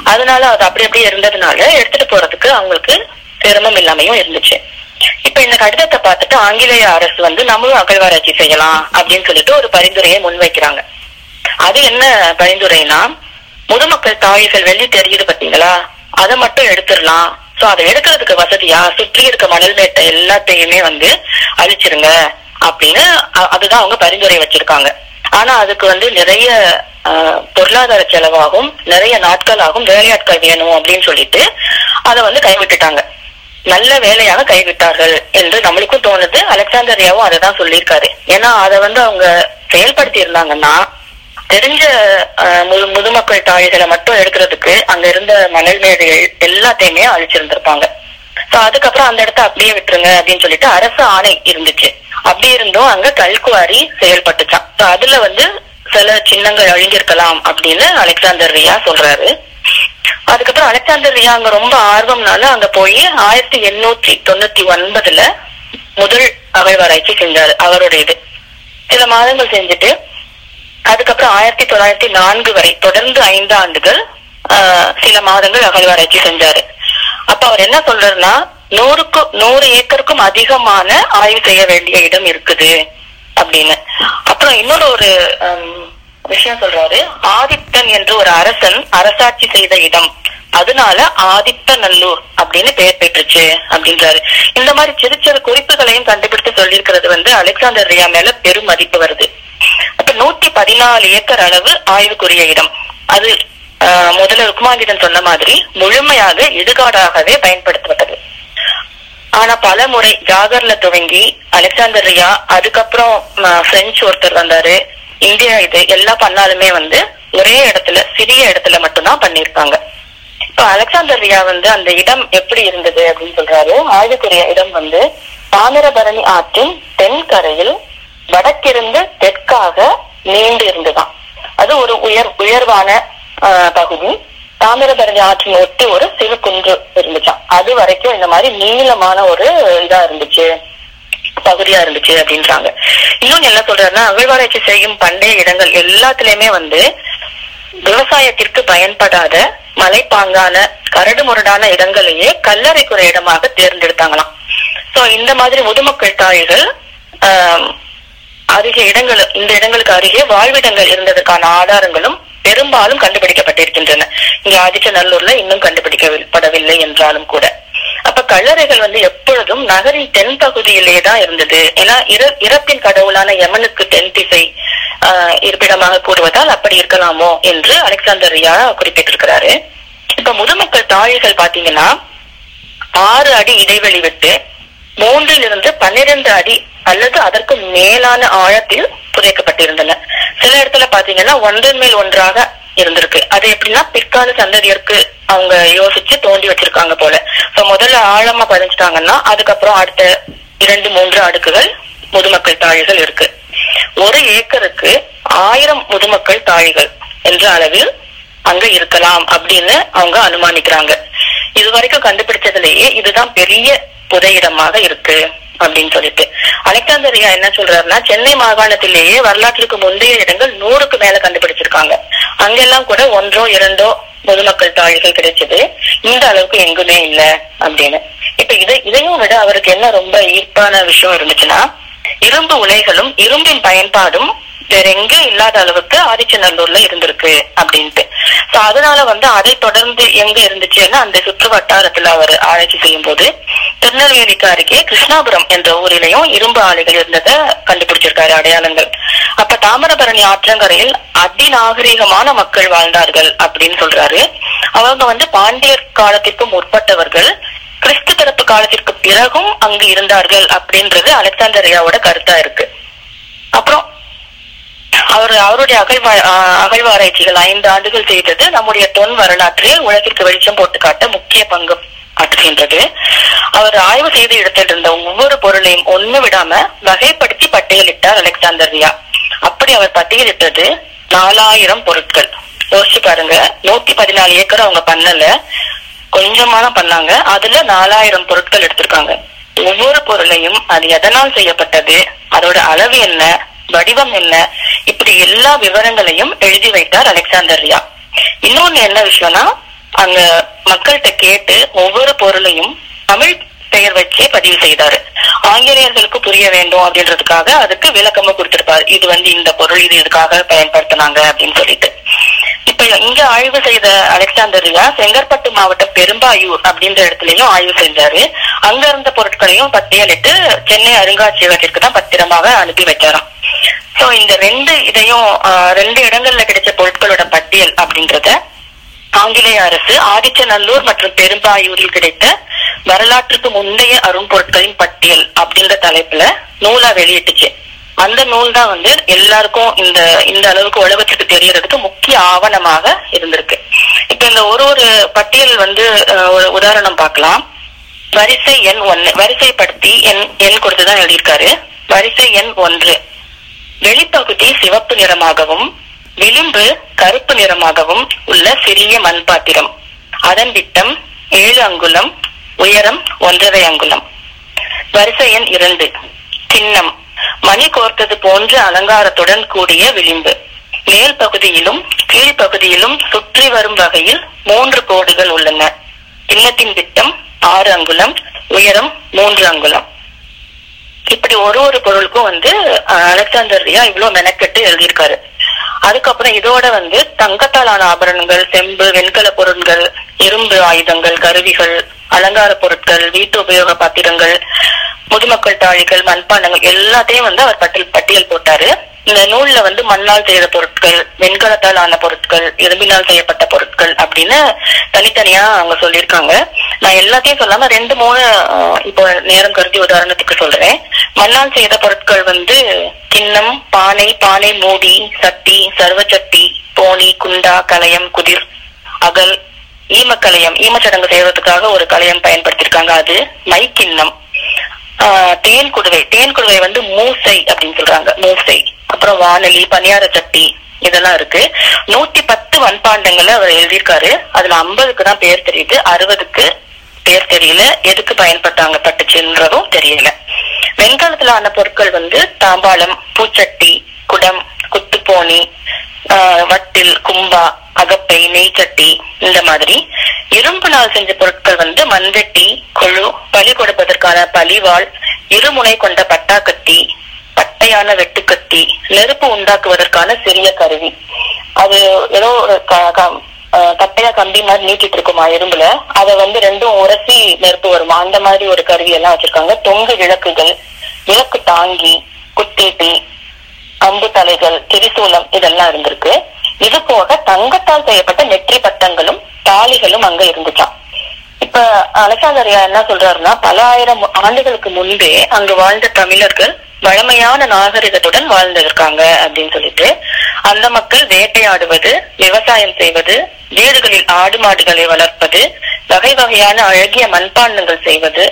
அதனால அது அப்படி அப்படியே இருந்ததுனால எடுத்துட்டு போறதுக்கு அவங்களுக்கு சிரமம் இல்லாமையும் இருந்துச்சு. இப்ப இந்த கடிதத்தை பார்த்துட்டு ஆங்கிலேய அரசு வந்து நம்மளும் அகழ்வாராய்ச்சி செய்யலாம் அப்படின்னு சொல்லிட்டு ஒரு பரிந்துரையை முன்வைக்கிறாங்க. அது என்ன பரிந்துரைனா முதுமக்கள் தாழிகள் வெளி தெரியுது பாத்தீங்களா அதை மட்டும் எடுத்துடலாம். சோ அதை எடுக்கிறதுக்கு வசதியா? சுற்றி இருக்க மணல் மேட்டை எல்லாத்தையுமே வந்து அழிச்சிருங்க அப்படின்னு அதுதான் அவங்க பரிந்துரை வச்சிருக்காங்க. ஆனா அதுக்கு வந்து நிறைய ஆஹ், பொருளாதார செலவாகும் நிறைய நாட்கள் ஆகும் வேலையாட்கள் வேணும் அப்படின்னு சொல்லிட்டு அதை வந்து கைவிட்டுட்டாங்க. நல்ல வேலையாக கைவிட்டார்கள் என்று நம்மளுக்கும் தோணுது. அலெக்சாண்டரியாவும் அதை தான் சொல்லியிருக்காரு. ஏன்னா அதை வந்து அவங்க செயல்படுத்தி இருந்தாங்கன்னா தெரிஞ்ச அஹ், முது முதுமக்கள் தாழிகளை மட்டும் எடுக்கிறதுக்கு அங்க இருந்த மணல் மேடைகள் எல்லாத்தையுமே அழிச்சிருந்திருப்பாங்க. சோ அதுக்கப்புறம் அந்த இடத்த அப்படியே விட்டுருங்க அப்படின்னு சொல்லிட்டு அரசு ஆணை இருந்துச்சு. அப்படி இருந்தும் அங்க கல்குவாரி செயல்பட்டுச்சான் அதுல வந்து சில சின்னங்கள் அழிஞ்சிருக்கலாம் அப்படின்னு அலெக்சாண்டர் ரியா சொல்றாரு. அதுக்கப்புறம் அலெக்சாண்டர் ரியா அங்க ரொம்ப ஆர்வம்னால அங்க போய் ஆயிரத்தி எண்ணூற்றி தொண்ணூத்தி ஒன்பதுல முதல் அகழ்வாராய்ச்சி செஞ்சாரு அவரோட இது. சில மாதங்கள் செஞ்சுட்டு அதுக்கப்புறம் ஆயிரத்தி தொள்ளாயிரத்தி நான்கு வரை தொடர்ந்து ஐந்து ஆண்டுகள் ஆஹ், சில மாதங்கள் அகழ்வாராய்ச்சி செஞ்சாரு. அப்ப அவர் என்ன சொல்றாருன்னா நூறுக்கும் நூறு ஏக்கருக்கும் அதிகமான ஆய்வு செய்ய வேண்டிய இடம் இருக்குது அப்படின்னு. அப்புறம் இன்னொரு ஒரு ஹம், விஷயம் சொல்றாரு. ஆதித்தன் என்று ஒரு அரசன் அரசாட்சி செய்த இடம். அதனால ஆதித்த நல்லூர் அப்படின்னு பெயர் பெற்றுச்சு அப்படின்றாரு. இந்த மாதிரி சிறு சிறு குறிப்புகளையும் கண்டுபிடித்து சொல்லியிருக்கிறது வந்து அலெக்சாண்டர் ரியா மேல பெரும் மதிப்பு வருது. அப்ப நூத்தி பதினாலு ஏக்கர் அளவு ஆய்வுக்குரிய இடம். அது முதல்ல ருக்மாங்கிதன் சொன்ன மாதிரி முழுமையாக இடுகாடாகவே பயன்படுத்தப்பட்டது. ஆனா பல முறை ஜாகர்ல துவங்கி அலெக்சாண்டர் ரியா அதுக்கப்புறம் பிரெஞ்சு ஒருத்தர் வந்தாரு. இந்தியா இது எல்லாம் பண்ணாலுமே வந்து ஒரே இடத்துல சிறிய இடத்துல மட்டும்தான் பண்ணிருக்காங்க இப்போ அலெக்சாண்டரியா வந்து அந்த இடம் எப்படி இருந்தது அப்படின்னு சொல்றாரு. ஆய்வுக்குரிய இடம் வந்து தாமிரபரணி ஆற்றின் தென்கரையில் வடக்கிருந்து தெற்காக நீண்டு இருந்துதான் அது ஒரு உயர் உயர்வான பகுதி. தாமிரபரணி ஆற்றின் ஒட்டி ஒரு சிறு குன்று இருந்துச்சாம். அது வரைக்கும் இந்த மாதிரி நீளமான ஒரு இதா இருந்துச்சு. பகுதியா இருந்துச்சு அப்படின்றாங்க. இன்னொன்னு என்ன சொல்றாருன்னா அகழ்வாராய்ச்சி செய்யும் பண்டைய இடங்கள் எல்லாத்துலயுமே வந்து விவசாயத்திற்கு பயன்படாத மலைப்பாங்கான கரடு முரடான இடங்களையே கல்லறைக்குரிய இடமாக தேர்ந்தெடுத்தாங்களாம். சோ இந்த மாதிரி முதுமக்கள் தாய்கள் அருகே இடங்கள் இந்த இடங்களுக்கு அருகே வாழ்விடங்கள் இருந்ததற்கான ஆதாரங்களும் பெரும்பாலும் கண்டுபிடிக்கப்பட்டிருக்கின்றன. இங்க ஆதிச்சநல்லூர்ல இன்னும் கண்டுபிடிக்கப்படவில்லை என்றாலும் கூட. அப்ப கல்லறைகள் வந்து எப்பொழுதும் நகரின் தென் பகுதியிலே தான் இருந்தது. ஏன்னா இற- இறப்பின் கடவுளான யமனுக்கு தென் திசை இருப்பிடமாக கூறுவதால் அப்படி இருக்கலாமோ என்று அலெக்சாண்டரியா குறிப்பிட்டிருக்கிறாரு. இப்ப முதுமக்கள் தாழிகள் பாத்தீங்கன்னா ஆறு அடி இடைவெளி விட்டு மூன்றிலிருந்து பன்னிரண்டு அடி அல்லது அதற்கு மேலான ஆழத்தில் புதைக்கப்பட்டிருந்தன. சில இடத்துல பாத்தீங்கன்னா ஒன்றன் மேல் ஒன்றாக இருந்திருக்கு. அது எப்படின்னா பிற்கால சந்ததியருக்கு அவங்க யோசிச்சு தோண்டி வச்சிருக்காங்க போல. சோ முதல்ல ஆழமா பதிஞ்சிட்டாங்கன்னா அதுக்கப்புறம் அடுத்த இரண்டு மூன்று அடுக்குகள் முதுமக்கள் தாழிகள் இருக்கு. ஒரு ஏக்கருக்கு ஆயிரம் முதுமக்கள் தாழிகள் என்ற அளவில் அங்க இருக்கலாம் அப்படின்னு அவங்க அனுமானிக்கிறாங்க. இது வரைக்கும் கண்டுபிடிச்சதுலயே இதுதான் பெரிய புதையிடமாக இருக்கு. அப்படின்னு சொல்லிட்டு. அலெக்சாந்தரியா என்ன சொல்றாருன்னா சென்னை மாகாணத்திலேயே வரலாற்றுக்கு முந்தைய இடங்கள் நூறுக்கு மேல கண்டுபிடிச்சிருக்காங்க. அங்கெல்லாம் கூட ஒன்றோ இரண்டோ பொதுமக்கள் தாழிகள் கிடைச்சது. இந்த அளவுக்கு எங்குமே இல்ல அப்படின்னு. இப்ப இதை இதையும் விட அவருக்கு என்ன ரொம்ப ஈர்ப்பான விஷயம் இருந்துச்சுன்னா இரும்பு உலைகளும் இரும்பின் பயன்பாடும் வேற எங்க இல்லாத அளவுக்கு ஆதிச்சநல்லூர்ல இருந்திருக்கு அப்படின்ட்டு. சோ அதனால வந்து அதை தொடர்ந்து எங்க இருந்துச்சுன்னா அந்த சுற்று வட்டாரத்துல அவர் ஆராய்ச்சி செய்யும் போது திருநெல்வேலிக்கு அருகே கிருஷ்ணாபுரம் என்ற ஊரிலையும் இரும்பு ஆலைகள் இருந்ததை கண்டுபிடிச்சிருக்காரு அடையாளங்கள். அப்ப தாமிரபரணி ஆற்றங்கரையில் அதிநாகரிகமான மக்கள் வாழ்ந்தார்கள் அப்படின்னு சொல்றாரு. அவங்க வந்து பாண்டியர் காலத்திற்கு முற்பட்டவர்கள் கிறிஸ்து பிறப்பு காலத்திற்கு பிறகும் அங்கு இருந்தார்கள் அப்படின்றது அலெக்சாண்டரியாவோட கருத்தா இருக்கு. அப்புறம் அவர் அவருடைய அகழ்வா அகழ்வாராய்ச்சிகள் ஐந்து ஆண்டுகள் செய்தது நம்முடைய தொன் வரலாற்றில் உலகிற்கு வெளிச்சம் போட்டு காட்ட முக்கிய பங்கு ஆற்றுகின்றது அவர் ஆய்வு செய்து இடத்தில் இருந்த ஒவ்வொரு பொருளையும் ஒண்ணு விடாம வகைப்படுத்தி பட்டியலிட்டார் அலெக்சாண்டரியா அப்படி அவர் பட்டியலிட்டது நாலாயிரம் பொருட்கள். யோசிச்சு பாருங்க நூத்தி பதினாலு ஏக்கர் அவங்க பண்ணல. கொஞ்சமா தான் பண்ணாங்க. அதுல நாலாயிரம் பொருட்கள் எடுத்திருக்காங்க. ஒவ்வொரு பொருளையும் அது எதனால் செய்யப்பட்டது? அதோட அளவு என்ன? வடிவம் என்ன? இப்படி எல்லா விவரங்களையும் எழுதி வைத்தார் அலெக்சாண்டர் ரியா. இன்னொன்னு என்ன விஷயம்னா அங்க மக்கள்கிட்ட கேட்டு ஒவ்வொரு பொருளையும் தமிழ் பெயர் வச்சே பதிவு செய்தாரு. ஆங்கிலேயர்களுக்கு புரிய வேண்டும் அப்படின்றதுக்காக அதுக்கு விளக்கமா கொடுத்திருப்பாரு. இது வந்து இந்த பொருள் இது இதுக்காக பயன்படுத்தினாங்க அப்படின்னு சொல்லிட்டு. இப்ப இங்க ஆய்வு செய்த அலெக்சாண்டரியா செங்கற்பட்டு மாவட்டம் பெரும்பாயூர் அப்படின்ற இடத்துலயும் ஆய்வு செஞ்சாரு. அங்க இருந்த பொருட்களையும் பட்டியலிட்டு சென்னை அருங்காட்சியகத்திற்கு தான் பத்திரமாக அனுப்பி வச்சாராம் சோ இந்த ரெண்டு இதையும் ரெண்டு இடங்கள்ல கிடைச்ச பொருட்களோட பட்டியல் அப்படின்றத ஆங்கிலேய அரசு ஆதிச்சநல்லூர் மற்றும் பெரும்பாயூரில் கிடைத்த வரலாற்றுக்கு முந்தைய அரும்பொருட்களின் பட்டியல் அப்படின்ற தலைப்புல நூலா வெளியிட்டுச்சு. அந்த நூல் தான் வந்து எல்லாருக்கும் இந்த இந்த அளவுக்கு உலகத்துக்கு தெரியறதுக்கு முக்கிய ஆவணமாக இருந்திருக்கு. இப்ப இந்த ஒரு ஒரு பட்டியல் வந்து ஒரு உதாரணம் பார்க்கலாம். வரிசை எண் ஒன்னு வரிசைப்படுத்தி எண் எண் கொடுத்துதான் எழுதியிருக்காரு. வரிசை எண் ஒன்று வெளிப்பகுதி சிவப்பு நிறமாகவும் விளிம்பு கருப்பு நிறமாகவும் உள்ள சிறிய மண் பாத்திரம் அதன் விட்டம் ஏழு அங்குலம் உயரம் ஒன்றரை அங்குலம். வரிசை எண் இரண்டு சின்னம். மணி கோர்த்தது போன்ற அலங்காரத்துடன் கூடிய விளிம்பு. மேல் பகுதியிலும் கீழ்ப்பகுதியிலும் சுற்றி வரும் வகையில் மூன்று கோடுகள் உள்ளன. கிண்ணத்தின் விட்டம் ஆறு அங்குலம் உயரம் மூன்று அங்குலம். இப்படி ஒரு ஒரு பொருளுக்கும் வந்து அஹ், அலெக்சாண்டரியா இவ்வளவு மெனக்கெட்டு எழுதியிருக்காரு. அதுக்கப்புறம் இதோட வந்து தங்கத்தாலான ஆபரணங்கள் செம்பு வெண்கல பொருட்கள் இரும்பு ஆயுதங்கள் கருவிகள் அலங்கார பொருட்கள் வீட்டு உபயோக பாத்திரங்கள் முதுமக்கள் தாழிகள் மண்பாண்டங்கள் எல்லாத்தையும் வந்து அவர் பட்டியல் பட்டியல் போட்டாரு. இந்த நூல்ல வந்து மண்ணால் செய்த பொருட்கள் வெண்கலத்தால் ஆன பொருட்கள் இரும்பினால் செய்யப்பட்ட பொருட்கள் அப்படின்னு தனித்தனியா அவங்க சொல்லியிருக்காங்க. நான் எல்லாத்தையும் சொல்லாம ரெண்டு மூணு இப்போ நேரம் கருதி உதாரணத்துக்கு சொல்றேன். மண்ணால் செய்த பொருட்கள் வந்து கிண்ணம் பானை பானை மூடி சட்டி சர்வச்சட்டி போனி குண்டா கலயம் குதிர் அகல் ஈமக்கலையம் ஈமச்சடங்கு செய்வதற்காக ஒரு கலையம் பயன்படுத்தியிருக்காங்க. அது மைக்கிண்ணம். கிண்ணம் தேன் குடுவை. தேன் குடுவை வந்து மூசை அப்படின்னு சொல்றாங்க. மூசை. அப்புறம் வானொலி பனியார சட்டி இதெல்லாம் இருக்கு. நூத்தி பத்து மண்பாண்டங்களை அவர் எழுதியிருக்காரு. அதுல ஐம்பதுக்கு தான் பேர் தெரியுது. அறுபதுக்கு பேர் தெரியல. எதுக்கு பயன்பட்டாங்க பட்டுச்சுன்றதும் தெரியல. வெண்கலத்துல ஆன பொருட்கள் வந்து தாம்பாளம் பூச்சட்டி குடம் குத்து ஆஹ் வட்டில் கும்பா அகப்பை நெய்ச்சட்டி இந்த மாதிரி இரும்பு நாள் செஞ்ச பொருட்கள் வந்து மண்வெட்டி கொழு பலி கொடுப்பதற்கான பலிவாள் இருமுனை கொண்ட பட்டாக்கத்தி பட்டையான வெட்டுக்கத்தி நெருப்பு உண்டாக்குவதற்கான சிறிய கருவி. அது ஏதோ ஒரு க- க- கட்டையா கம்பி மாதிரி நீட்டிட்டு இருக்குமா இரும்புல? அதை வந்து ரெண்டும் உரசி நெருப்பு வருமா? அந்த மாதிரி ஒரு கருவி எல்லாம் வச்சிருக்காங்க. தொங்கு விளக்குகள் விளக்கு தாங்கி குத்தீட்டி அம்பு தலைகள் திரிசூலம் இதெல்லாம் இருந்திருக்கு. இது போக தங்கத்தால் செய்யப்பட்ட நெற்றி பட்டங்களும் தாலிகளும் அங்க இருந்துச்சாம். இப்ப அலசாகரியா என்ன சொல்றாருன்னா பல ஆயிரம் ஆண்டுகளுக்கு முன்பே அங்கு வாழ்ந்த தமிழர்கள் வழமையான நாகரிகத்துடன் வாழ்ந்திருக்காங்க அப்படின்னு சொல்லிட்டு அந்த மக்கள் வேட்டையாடுவது விவசாயம் செய்வது வீடுகளில் ஆடு மாடுகளை வளர்ப்பது வகை வகையான அழகிய மண்பாண்டங்கள் செய்வது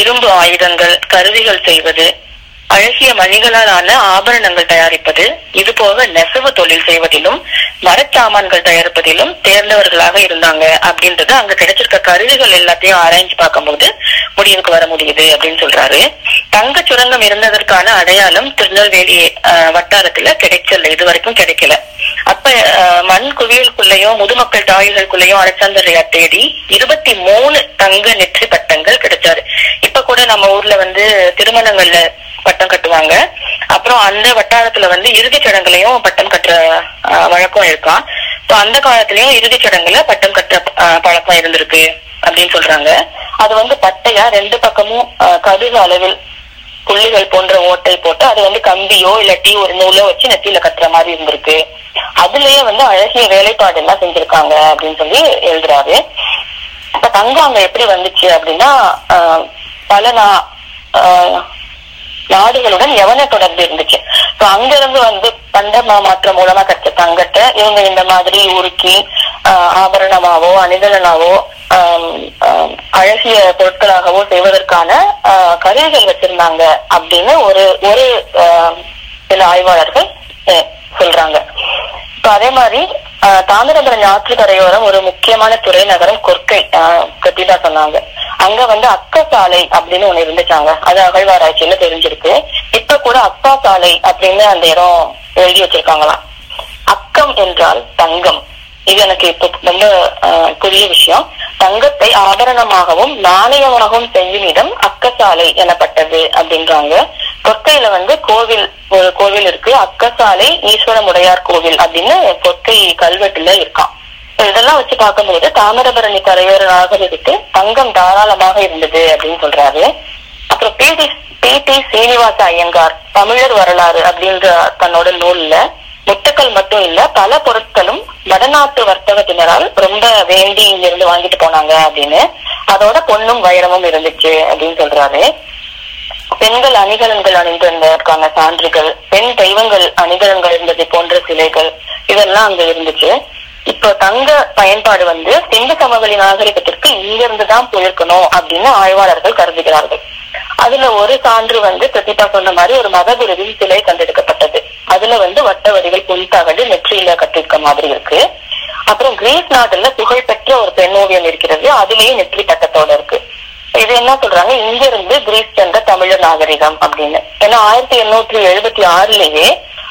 இரும்பு ஆயுதங்கள் கருவிகள் செய்வது அழகிய மணிகளாலான ஆபரணங்கள் தயாரிப்பது இது போக நெசவு தொழில் செய்வதிலும் மரச்சாமான்கள் தயாரிப்பதிலும் தேர்ந்தவர்களாக இருந்தாங்க அப்படின்றது அங்க கிடைச்சிருக்க கருவிகள் எல்லாத்தையும் ஆராய்ஞ்சு பார்க்கும்போது முடிவுக்கு வர முடியுது அப்படின்னு சொல்றாரு. தங்க சுரங்கம் இருந்ததற்கான அடையாளம் திருநெல்வேலி வட்டாரத்துல கிடைச்சல இது வரைக்கும் கிடைக்கல. அப்ப மண் குவியலுக்குள்ளயும் முதுமக்கள் தாய்களுக்குள்ளயும் அலெக்சாந்தரையா தேடி இருபத்தி மூணு தங்க நெற்றி பட்டங்கள் கிடைச்சாரு. இப்ப கூட நம்ம ஊர்ல வந்து திருமணங்கள்ல பட்டம் கட்டுவாங்க. அப்புறம் அந்த வட்டாரத்துல வந்து இறுதிச் சடங்குலயும் பட்டம் கட்டுற வழக்கம் இருக்கான் இப்போ அந்த காலத்திலயும் இறுதிச் சடங்குல பட்டம் கட்டுற அஹ், பழக்கம் இருந்திருக்கு அப்படின்னு சொல்றாங்க. அது வந்து பட்டையா ரெண்டு பக்கமும் அஹ், கடுகு அளவில் புள்ளிகள் போன்ற ஓட்டை போட்டு அது வந்து கம்பியோ இல்லாட்டி ஒரு நூலோ வச்சு நெத்தியில கட்டுற மாதிரி இருந்திருக்கு. அதுலயே வந்து அழகிய வேலைப்பாடு எல்லாம் செஞ்சிருக்காங்க அப்படின்னு சொல்லி எழுதுறாரு. இப்ப தங்கம் அங்க எப்படி வந்துச்சு அப்படின்னா ஆஹ், பல ஆஹ், நாடுகளுடன் எவன தொடர்பு இருந்துச்சு. So அங்கிருந்து வந்து பண்ட மா- மாற்றம் மூலமா கிடைச்ச தங்கத்தை இவங்க இந்த மாதிரி உருக்கி ஆஹ், ஆபரணமாவோ அணிகலனாவோ அழகிய பொருட்களாகவோ செய்வதற்கான ஆஹ், கருவிகள் வச்சிருந்தாங்க அப்படின்னு ஒரு ஒரு ஆஹ், சில ஆய்வாளர்கள் சொல்றாங்க. அதே மாதிரி தாமிரபரணி ஆற்று கரையோரம் ஒரு முக்கியமான துறை நகரம் கொர்க்கை ஆஹ், சொன்னாங்க. அங்க வந்து அக்கா சாலை அப்படின்னு ஒண்ணு இருந்துச்சாங்க. அது அகழ்வாராய்ச்சியில தெரிஞ்சிருக்கு. இப்ப கூட அக்கா சாலை அப்படின்னு அந்த இடம் எழுதி வச்சிருக்காங்களாம். அக்கம் என்றால் தங்கம். இது எனக்கு இப்ப ரொம்ப ஆஹ், புதிய விஷயம். தங்கத்தை ஆபரணமாகவும் நாணயமாகவும் செய்யும் இடம் அக்கசாலை எனப்பட்டது அப்படின்றாங்க. பொற்கையில வந்து கோவில் ஒரு கோவில் இருக்கு. அக்கசாலை ஈஸ்வரமுடையார் கோவில் அப்படின்னு பொற்கை கல்வெட்டுல இருக்கான் இதெல்லாம் வச்சு பார்க்கும்போது தாமிரபரணி கரையோர நாகரிகத்துக்கு தங்கம் தாராளமாக இருந்தது அப்படின்னு சொல்றாரு. அப்புறம் பேடி பேட்டி சீனிவாச ஐயங்கார் தமிழர் வரலாறு அப்படின்ற தன்னோட நூல்ல முட்டுக்கள் மட்டும் இல்ல பல பொருட்களும் வடநாட்டு வர்த்தகத்தினரால் ரொம்ப வேண்டி இங்க இருந்து வாங்கிட்டு போனாங்க அப்படின்னு. அதோட பொண்ணும் வைரமும் இருந்துச்சு அப்படின்னு சொல்றாரு. பெண்கள் அணிகலன்கள் அணிந்திருந்ததற்கான சான்றுகள் பெண் தெய்வங்கள் அணிகலன்கள் இருந்தது போன்ற சிலைகள் இதெல்லாம் அங்க இருந்துச்சு. இப்போ தங்க பயன்பாடு வந்து சிந்து சமவெளி நாகரிகத்திற்கு இங்கிருந்து தான் போயிருக்கணும் அப்படின்னு ஆய்வாளர்கள் கருதுகிறார்கள். அதுல ஒரு சான்று வந்து பிரதீபா சொன்ன மாதிரி ஒரு மதகுருவின் சிலை கண்டெடுக்கப்பட்டது. அதுல வந்து வட்ட வரிகள் புல்தகடு நெற்றியில கட்டிருக்க மாதிரி இருக்கு. அப்புறம் கிரீஸ் நாட்டுல புகழ்பெற்ற ஒரு பெண் ஓவியம் இருக்கிறது அதுலயும் நெற்றி பட்டத்தோட இருக்கு. இது என்ன சொல்றாங்க? இங்க இருந்து கிரீஸ் சென்ற தமிழர் நாகரிகம் அப்படின்னு. ஏன்னா ஆயிரத்தி எண்ணூற்றி எழுபத்தி ஆறுலயே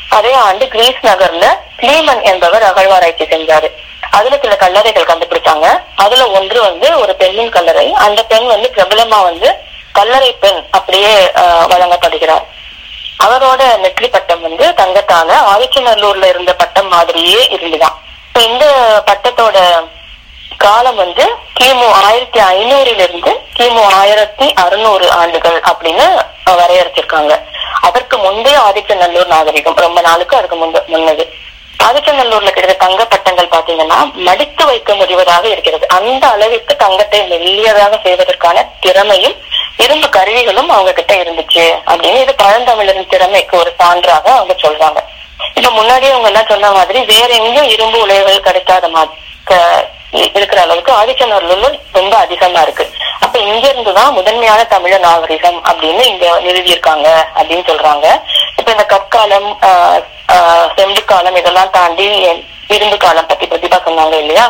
அதே ஆண்டு கிரீஸ் நகர்ல கிளீமன் என்பவர் அகழ்வாராய்ச்சி செஞ்சாரு. அதுல சில கல்லறைகள் கண்டுபிடிச்சாங்க. அதுல ஒன்று வந்து ஒரு பெண்ணின் கல்லறை. அந்த பெண் வந்து பிரபலமா வந்து கல்லறை பெண் அப்படியே ஆஹ், வழங்கப்படுகிறார். அவரோட நெற்றி பட்டம் வந்து தங்கத்தால ஆதிச்சநல்லூர்ல இருந்த பட்டம் மாதிரியே இருந்துதான். இப்ப இந்த பட்டத்தோட காலம் வந்து கிமு ஆயிரத்தி ஐநூறுல இருந்து கிமு ஆயிரத்தி அறுநூறு ஆண்டுகள் அப்படின்னு வரையறுத்திருக்காங்க. வரையறுச்சிருக்காங்க அதற்கு முந்தைய ஆதிச்சநல்லூர் நாகரிகம் ரொம்ப நாளுக்கு அதுக்கு முந்த முன்னது. ஆதிச்சநல்லூர்ல கிடைத்த தங்க பட்டங்கள் பாத்தீங்கன்னா மடித்து வைக்க முடிவதாக இருக்கிறது. அந்த அளவிற்கு தங்கத்தை மெல்லியதாக செய்வதற்கான திறமையும் இரும்பு கருவிகளும் அவங்க கிட்ட இருந்துச்சு அப்படின்னு இது பழந்தமிழரின் திறமைக்கு ஒரு சான்றாக அவங்க சொல்றாங்க. இப்ப முன்னாடியே அவங்க என்ன சொன்ன மாதிரி வேற எங்கேயும் இரும்பு உலைகள் கிடைக்காத மாதிரி இருக்கிற அளவுக்கு ஆதிச்சநல்லூர்ல ரொம்ப அதிகமா இருக்கு. அப்ப இங்க இருந்துதான் முதன்மையான தமிழ நாகரிகம் அப்படின்னு இங்க நிறுவியிருக்காங்க அப்படின்னு சொல்றாங்க. இப்ப இந்த கற்காலம் ஆஹ், ஆஹ், செம்பு காலம் இதெல்லாம் தாண்டி இரும்பு காலம் பத்தி பிரதிபா சொன்னாங்க இல்லையா?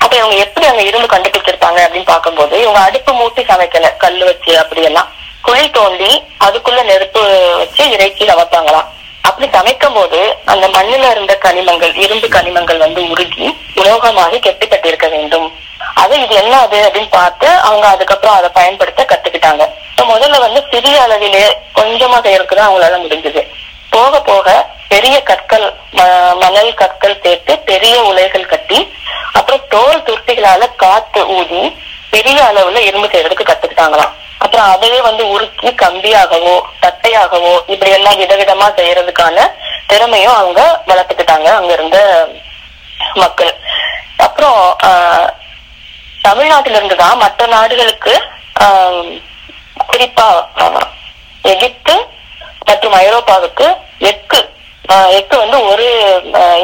அப்ப இவங்க எப்படி அங்க இரும்பு கண்டுபிடிச்சிருப்பாங்க அப்படின்னு பார்க்கும்போது இவங்க அடுப்பு மூட்டி சமைக்கல கல்லு வச்சு அப்படியெல்லாம். குழி தோண்டி அதுக்குள்ள நெருப்பு வச்சு இறைச்சி சமைப்பாங்களாம் அப்படி சமைக்கும் போது அந்த மண்ணுல இருந்த கனிமங்கள் இரும்பு கனிமங்கள் வந்து உருகி உலோகமாகி கெட்டுப்பட்டு இருக்க வேண்டும். அது இது என்ன அது அப்படின்னு பார்த்து அவங்க அதுக்கப்புறம் அதை பயன்படுத்த கத்துக்கிட்டாங்க. முதல்ல வந்து சிறிய அளவிலே கொஞ்சமா செய்யறதுக்கு அவங்களால முடிஞ்சது. போக போக பெரிய கற்கள் ம- மணல் கற்கள் சேர்த்து பெரிய உலைகள் கட்டி அப்புறம் தோல் துருத்திகளால காத்து ஊதி பெரிய அளவுல இரும்பு செய்யறதுக்கு கத்துக்கிட்டாங்களாம். அப்புறம் அதையே வந்து உருக்கி கம்பியாகவோ தட்டையாகவோ இப்படி எல்லாம் விதவிதமா செய்யறதுக்கான திறமையும் அவங்க வளர்த்துக்கிட்டாங்க அங்க இருந்த மக்கள். அப்புறம் தமிழ்நாட்டில இருந்துதான் மற்ற நாடுகளுக்கு குறிப்பா எகிப்து மற்றும் ஐரோப்பாவுக்கு எக்கு எக்கு வந்து ஒரு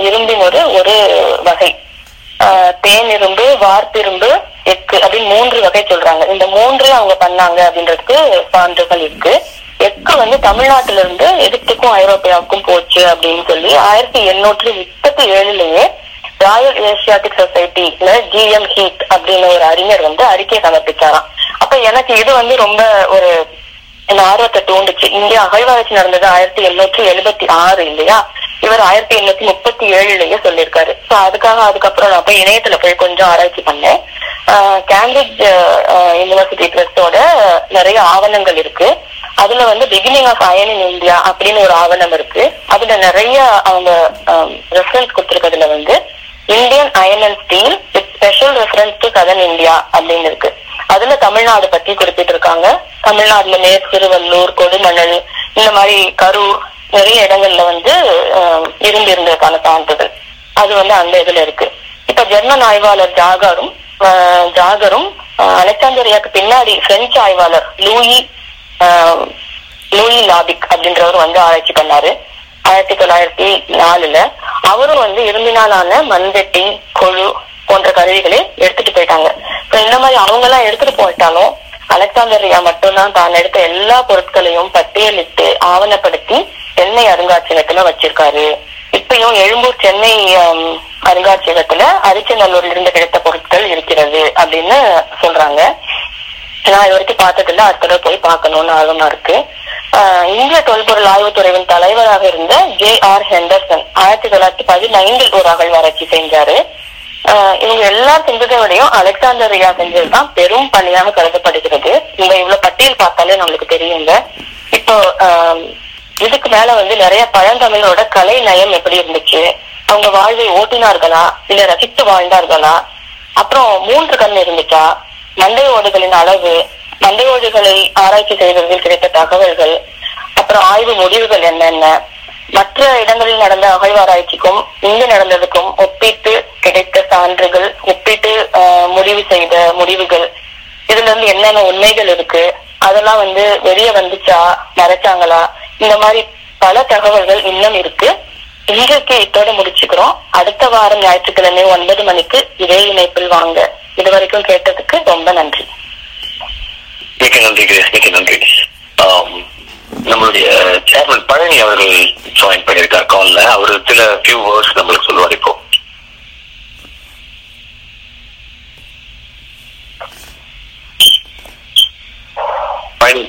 இரும்பின் ஒரு ஒரு வகை. தேன் இரும்பு வார்ப்பிரும்பு எக்கு அப்படின்னு மூன்று வகை சொல்றாங்க. இந்த மூன்று அவங்க பண்ணாங்க அப்படின்றதுக்கு சான்றுகள் இருக்கு. எக்கு வந்து தமிழ்நாட்டில இருந்து எகிப்துக்கும் ஐரோப்பியாவுக்கும் போச்சு அப்படின்னு சொல்லி ஆயிரத்தி எண்ணூற்றி முப்பத்தி ஏழுலயே ராயல் ஏசியாட்டிக் சொசைட்டில ஜிஎம் ஹீட் அப்படின்னு ஒரு அறிஞர் வந்து அறிக்கை சமர்ப்பிச்சாராம். அப்ப எனக்கு இது வந்து ரொம்ப ஒரு இந்த ஆர்வத்தை தூண்டுச்சு. இங்கே அகழ்வாராய்ச்சி நடந்தது ஆயிரத்தி எண்ணூற்றி எழுபத்தி ஆறு இல்லையா? இவர் ஆயிரத்தி எண்ணூத்தி முப்பத்தி ஏழுலயே சொல்லியிருக்காரு. சோ அதுக்காக அதுக்கப்புறம் நான் போய் இணையத்துல போய் கொஞ்சம் ஆராய்ச்சி பண்ணேன். ஆஹ் கேம்பிரிட்ஜ் யூனிவர்சிட்டி ட்ரஸ்டோட நிறைய ஆவணங்கள் இருக்கு. அதுல வந்து beginning of iron in India அப்படின்னு ஒரு ஆவணம் இருக்கு. அதுல நிறைய அவங்க ரெஃபரன்ஸ் கொடுத்துருக்கிறதுல வந்து Indian iron and steel with special reference to southern India அப்படின்னு இருக்கு. அதுல தமிழ்நாடு பத்தி குறிப்பிட்டிருக்காங்க. தமிழ்நாடுல மேற்கு திருவள்ளூர் கொடுமணல் இந்த மாதிரி கரூர் நிறைய இடங்கள்ல வந்து இருந்து இருந்ததுக்கான சான்றிதழ் அது வந்து அந்த இதுல இருக்கு. இப்ப ஜெர்மன் ஆய்வாளர் ஜாகரும் ஆஹ், ஜாகரும் ஆஹ், அலெக்சாந்தரியாக்கு பின்னாடி பிரெஞ்சு ஆய்வாளர் லூயி ஆஹ், லூயி லாபிக் அப்படின்றவர் வந்து ஆராய்ச்சி பண்ணாரு. ஆயிரத்தி தொள்ளாயிரத்தி நாலுல. அவரும் வந்து இரும்பினாலான மண்வெட்டி கொழு போன்ற கருவிகளை எடுத்துட்டு போயிட்டாங்க. இப்போ இந்த மாதிரி அவங்க எல்லாம் எடுத்துட்டு போயிட்டாலும் அலெக்சாந்தர்யா மட்டும்தான் தான் எடுத்த எல்லா பொருட்களையும் பட்டியலிட்டு ஆவணப்படுத்தி சென்னை அருங்காட்சியகத்துல வச்சிருக்காரு. இப்பயும் எழும்பூர் சென்னை அருங்காட்சியகத்துல அரிச்சநல்லூர்ல இருந்து கிடைத்த பொருட்கள் இருக்கிறது அப்படின்னு சொல்றாங்க. நான் இது வரைக்கும் பார்த்ததில்ல. அடுத்த தடவை போய் பார்க்கணும்னு ஆர்வமா இருக்கு. ஆஹ் இந்திய தொல்பொருள் ஆய்வுத்துறையின் தலைவராக இருந்த ஜே ஆர் ஹெண்டர்சன் ஆயிரத்தி தொள்ளாயிரத்தி பதினைந்தில் ஒரு அகழ்வாராய்ச்சி செஞ்சாரு. இவங்க எல்லாரும் செஞ்சதை விடையும் அலெக்சாண்டரியா செஞ்சதுதான் பெரும் பணியாக கருதப்படுகிறது. இந்த இவ்வளவு பட்டியல் பார்த்தாலே நம்மளுக்கு தெரியுங்க. இப்போ இதுக்கு மேல வந்து நிறைய பழந்தமிழோட கலை நயம் எப்படி இருந்துச்சு? அவங்க வாழ்வை ஓட்டினார்களா? இல்ல ரசித்து வாழ்ந்தார்களா? அப்புறம் மூன்று கண் இருந்துச்சா? மண்டை ஓடுகளின் அளவு மண்டை ஓடுகளை ஆராய்ச்சி செய்வதில் கிடைத்த தகவல்கள் அப்புறம் ஆய்வு முடிவுகள் என்னென்ன? மற்ற இடங்களில் நடந்த அகழ்வாராய்ச்சிக்கும் இங்கு நடந்ததுக்கும் ஒப்பிட்டு கிடைத்த சான்றுகள் ஒப்பிட்டு முடிவு செய்த முடிவுகள். இதுல இருந்து என்னென்ன உண்மைகள் இருக்கு? அதெல்லாம் வந்து வெளியே வந்துச்சா? மறைச்சாங்களா? இந்த மாதிரி பல தகவல்கள் இன்னும் இருக்கு. இன்றைக்கு இத்தோட முடிச்சுக்கிறோம். அடுத்த வாரம் ஞாயிற்றுக்கிழமை ஒன்பது மணிக்கு இதே இணைப்பில் வாங்க. இது வரைக்கும் கேட்டதுக்கு ரொம்ப நன்றி. மிக்க நன்றி மிக்க நன்றி. நம்மளுடைய சேர்மன் பழனி அவர்கள் ஜாயின் பண்ணியிருக்கார் கால்ல அவர் சில ஃபியூ வேர்ட்ஸ் நம்மளுக்கு சொல்லுவார் இப்போ. பழனி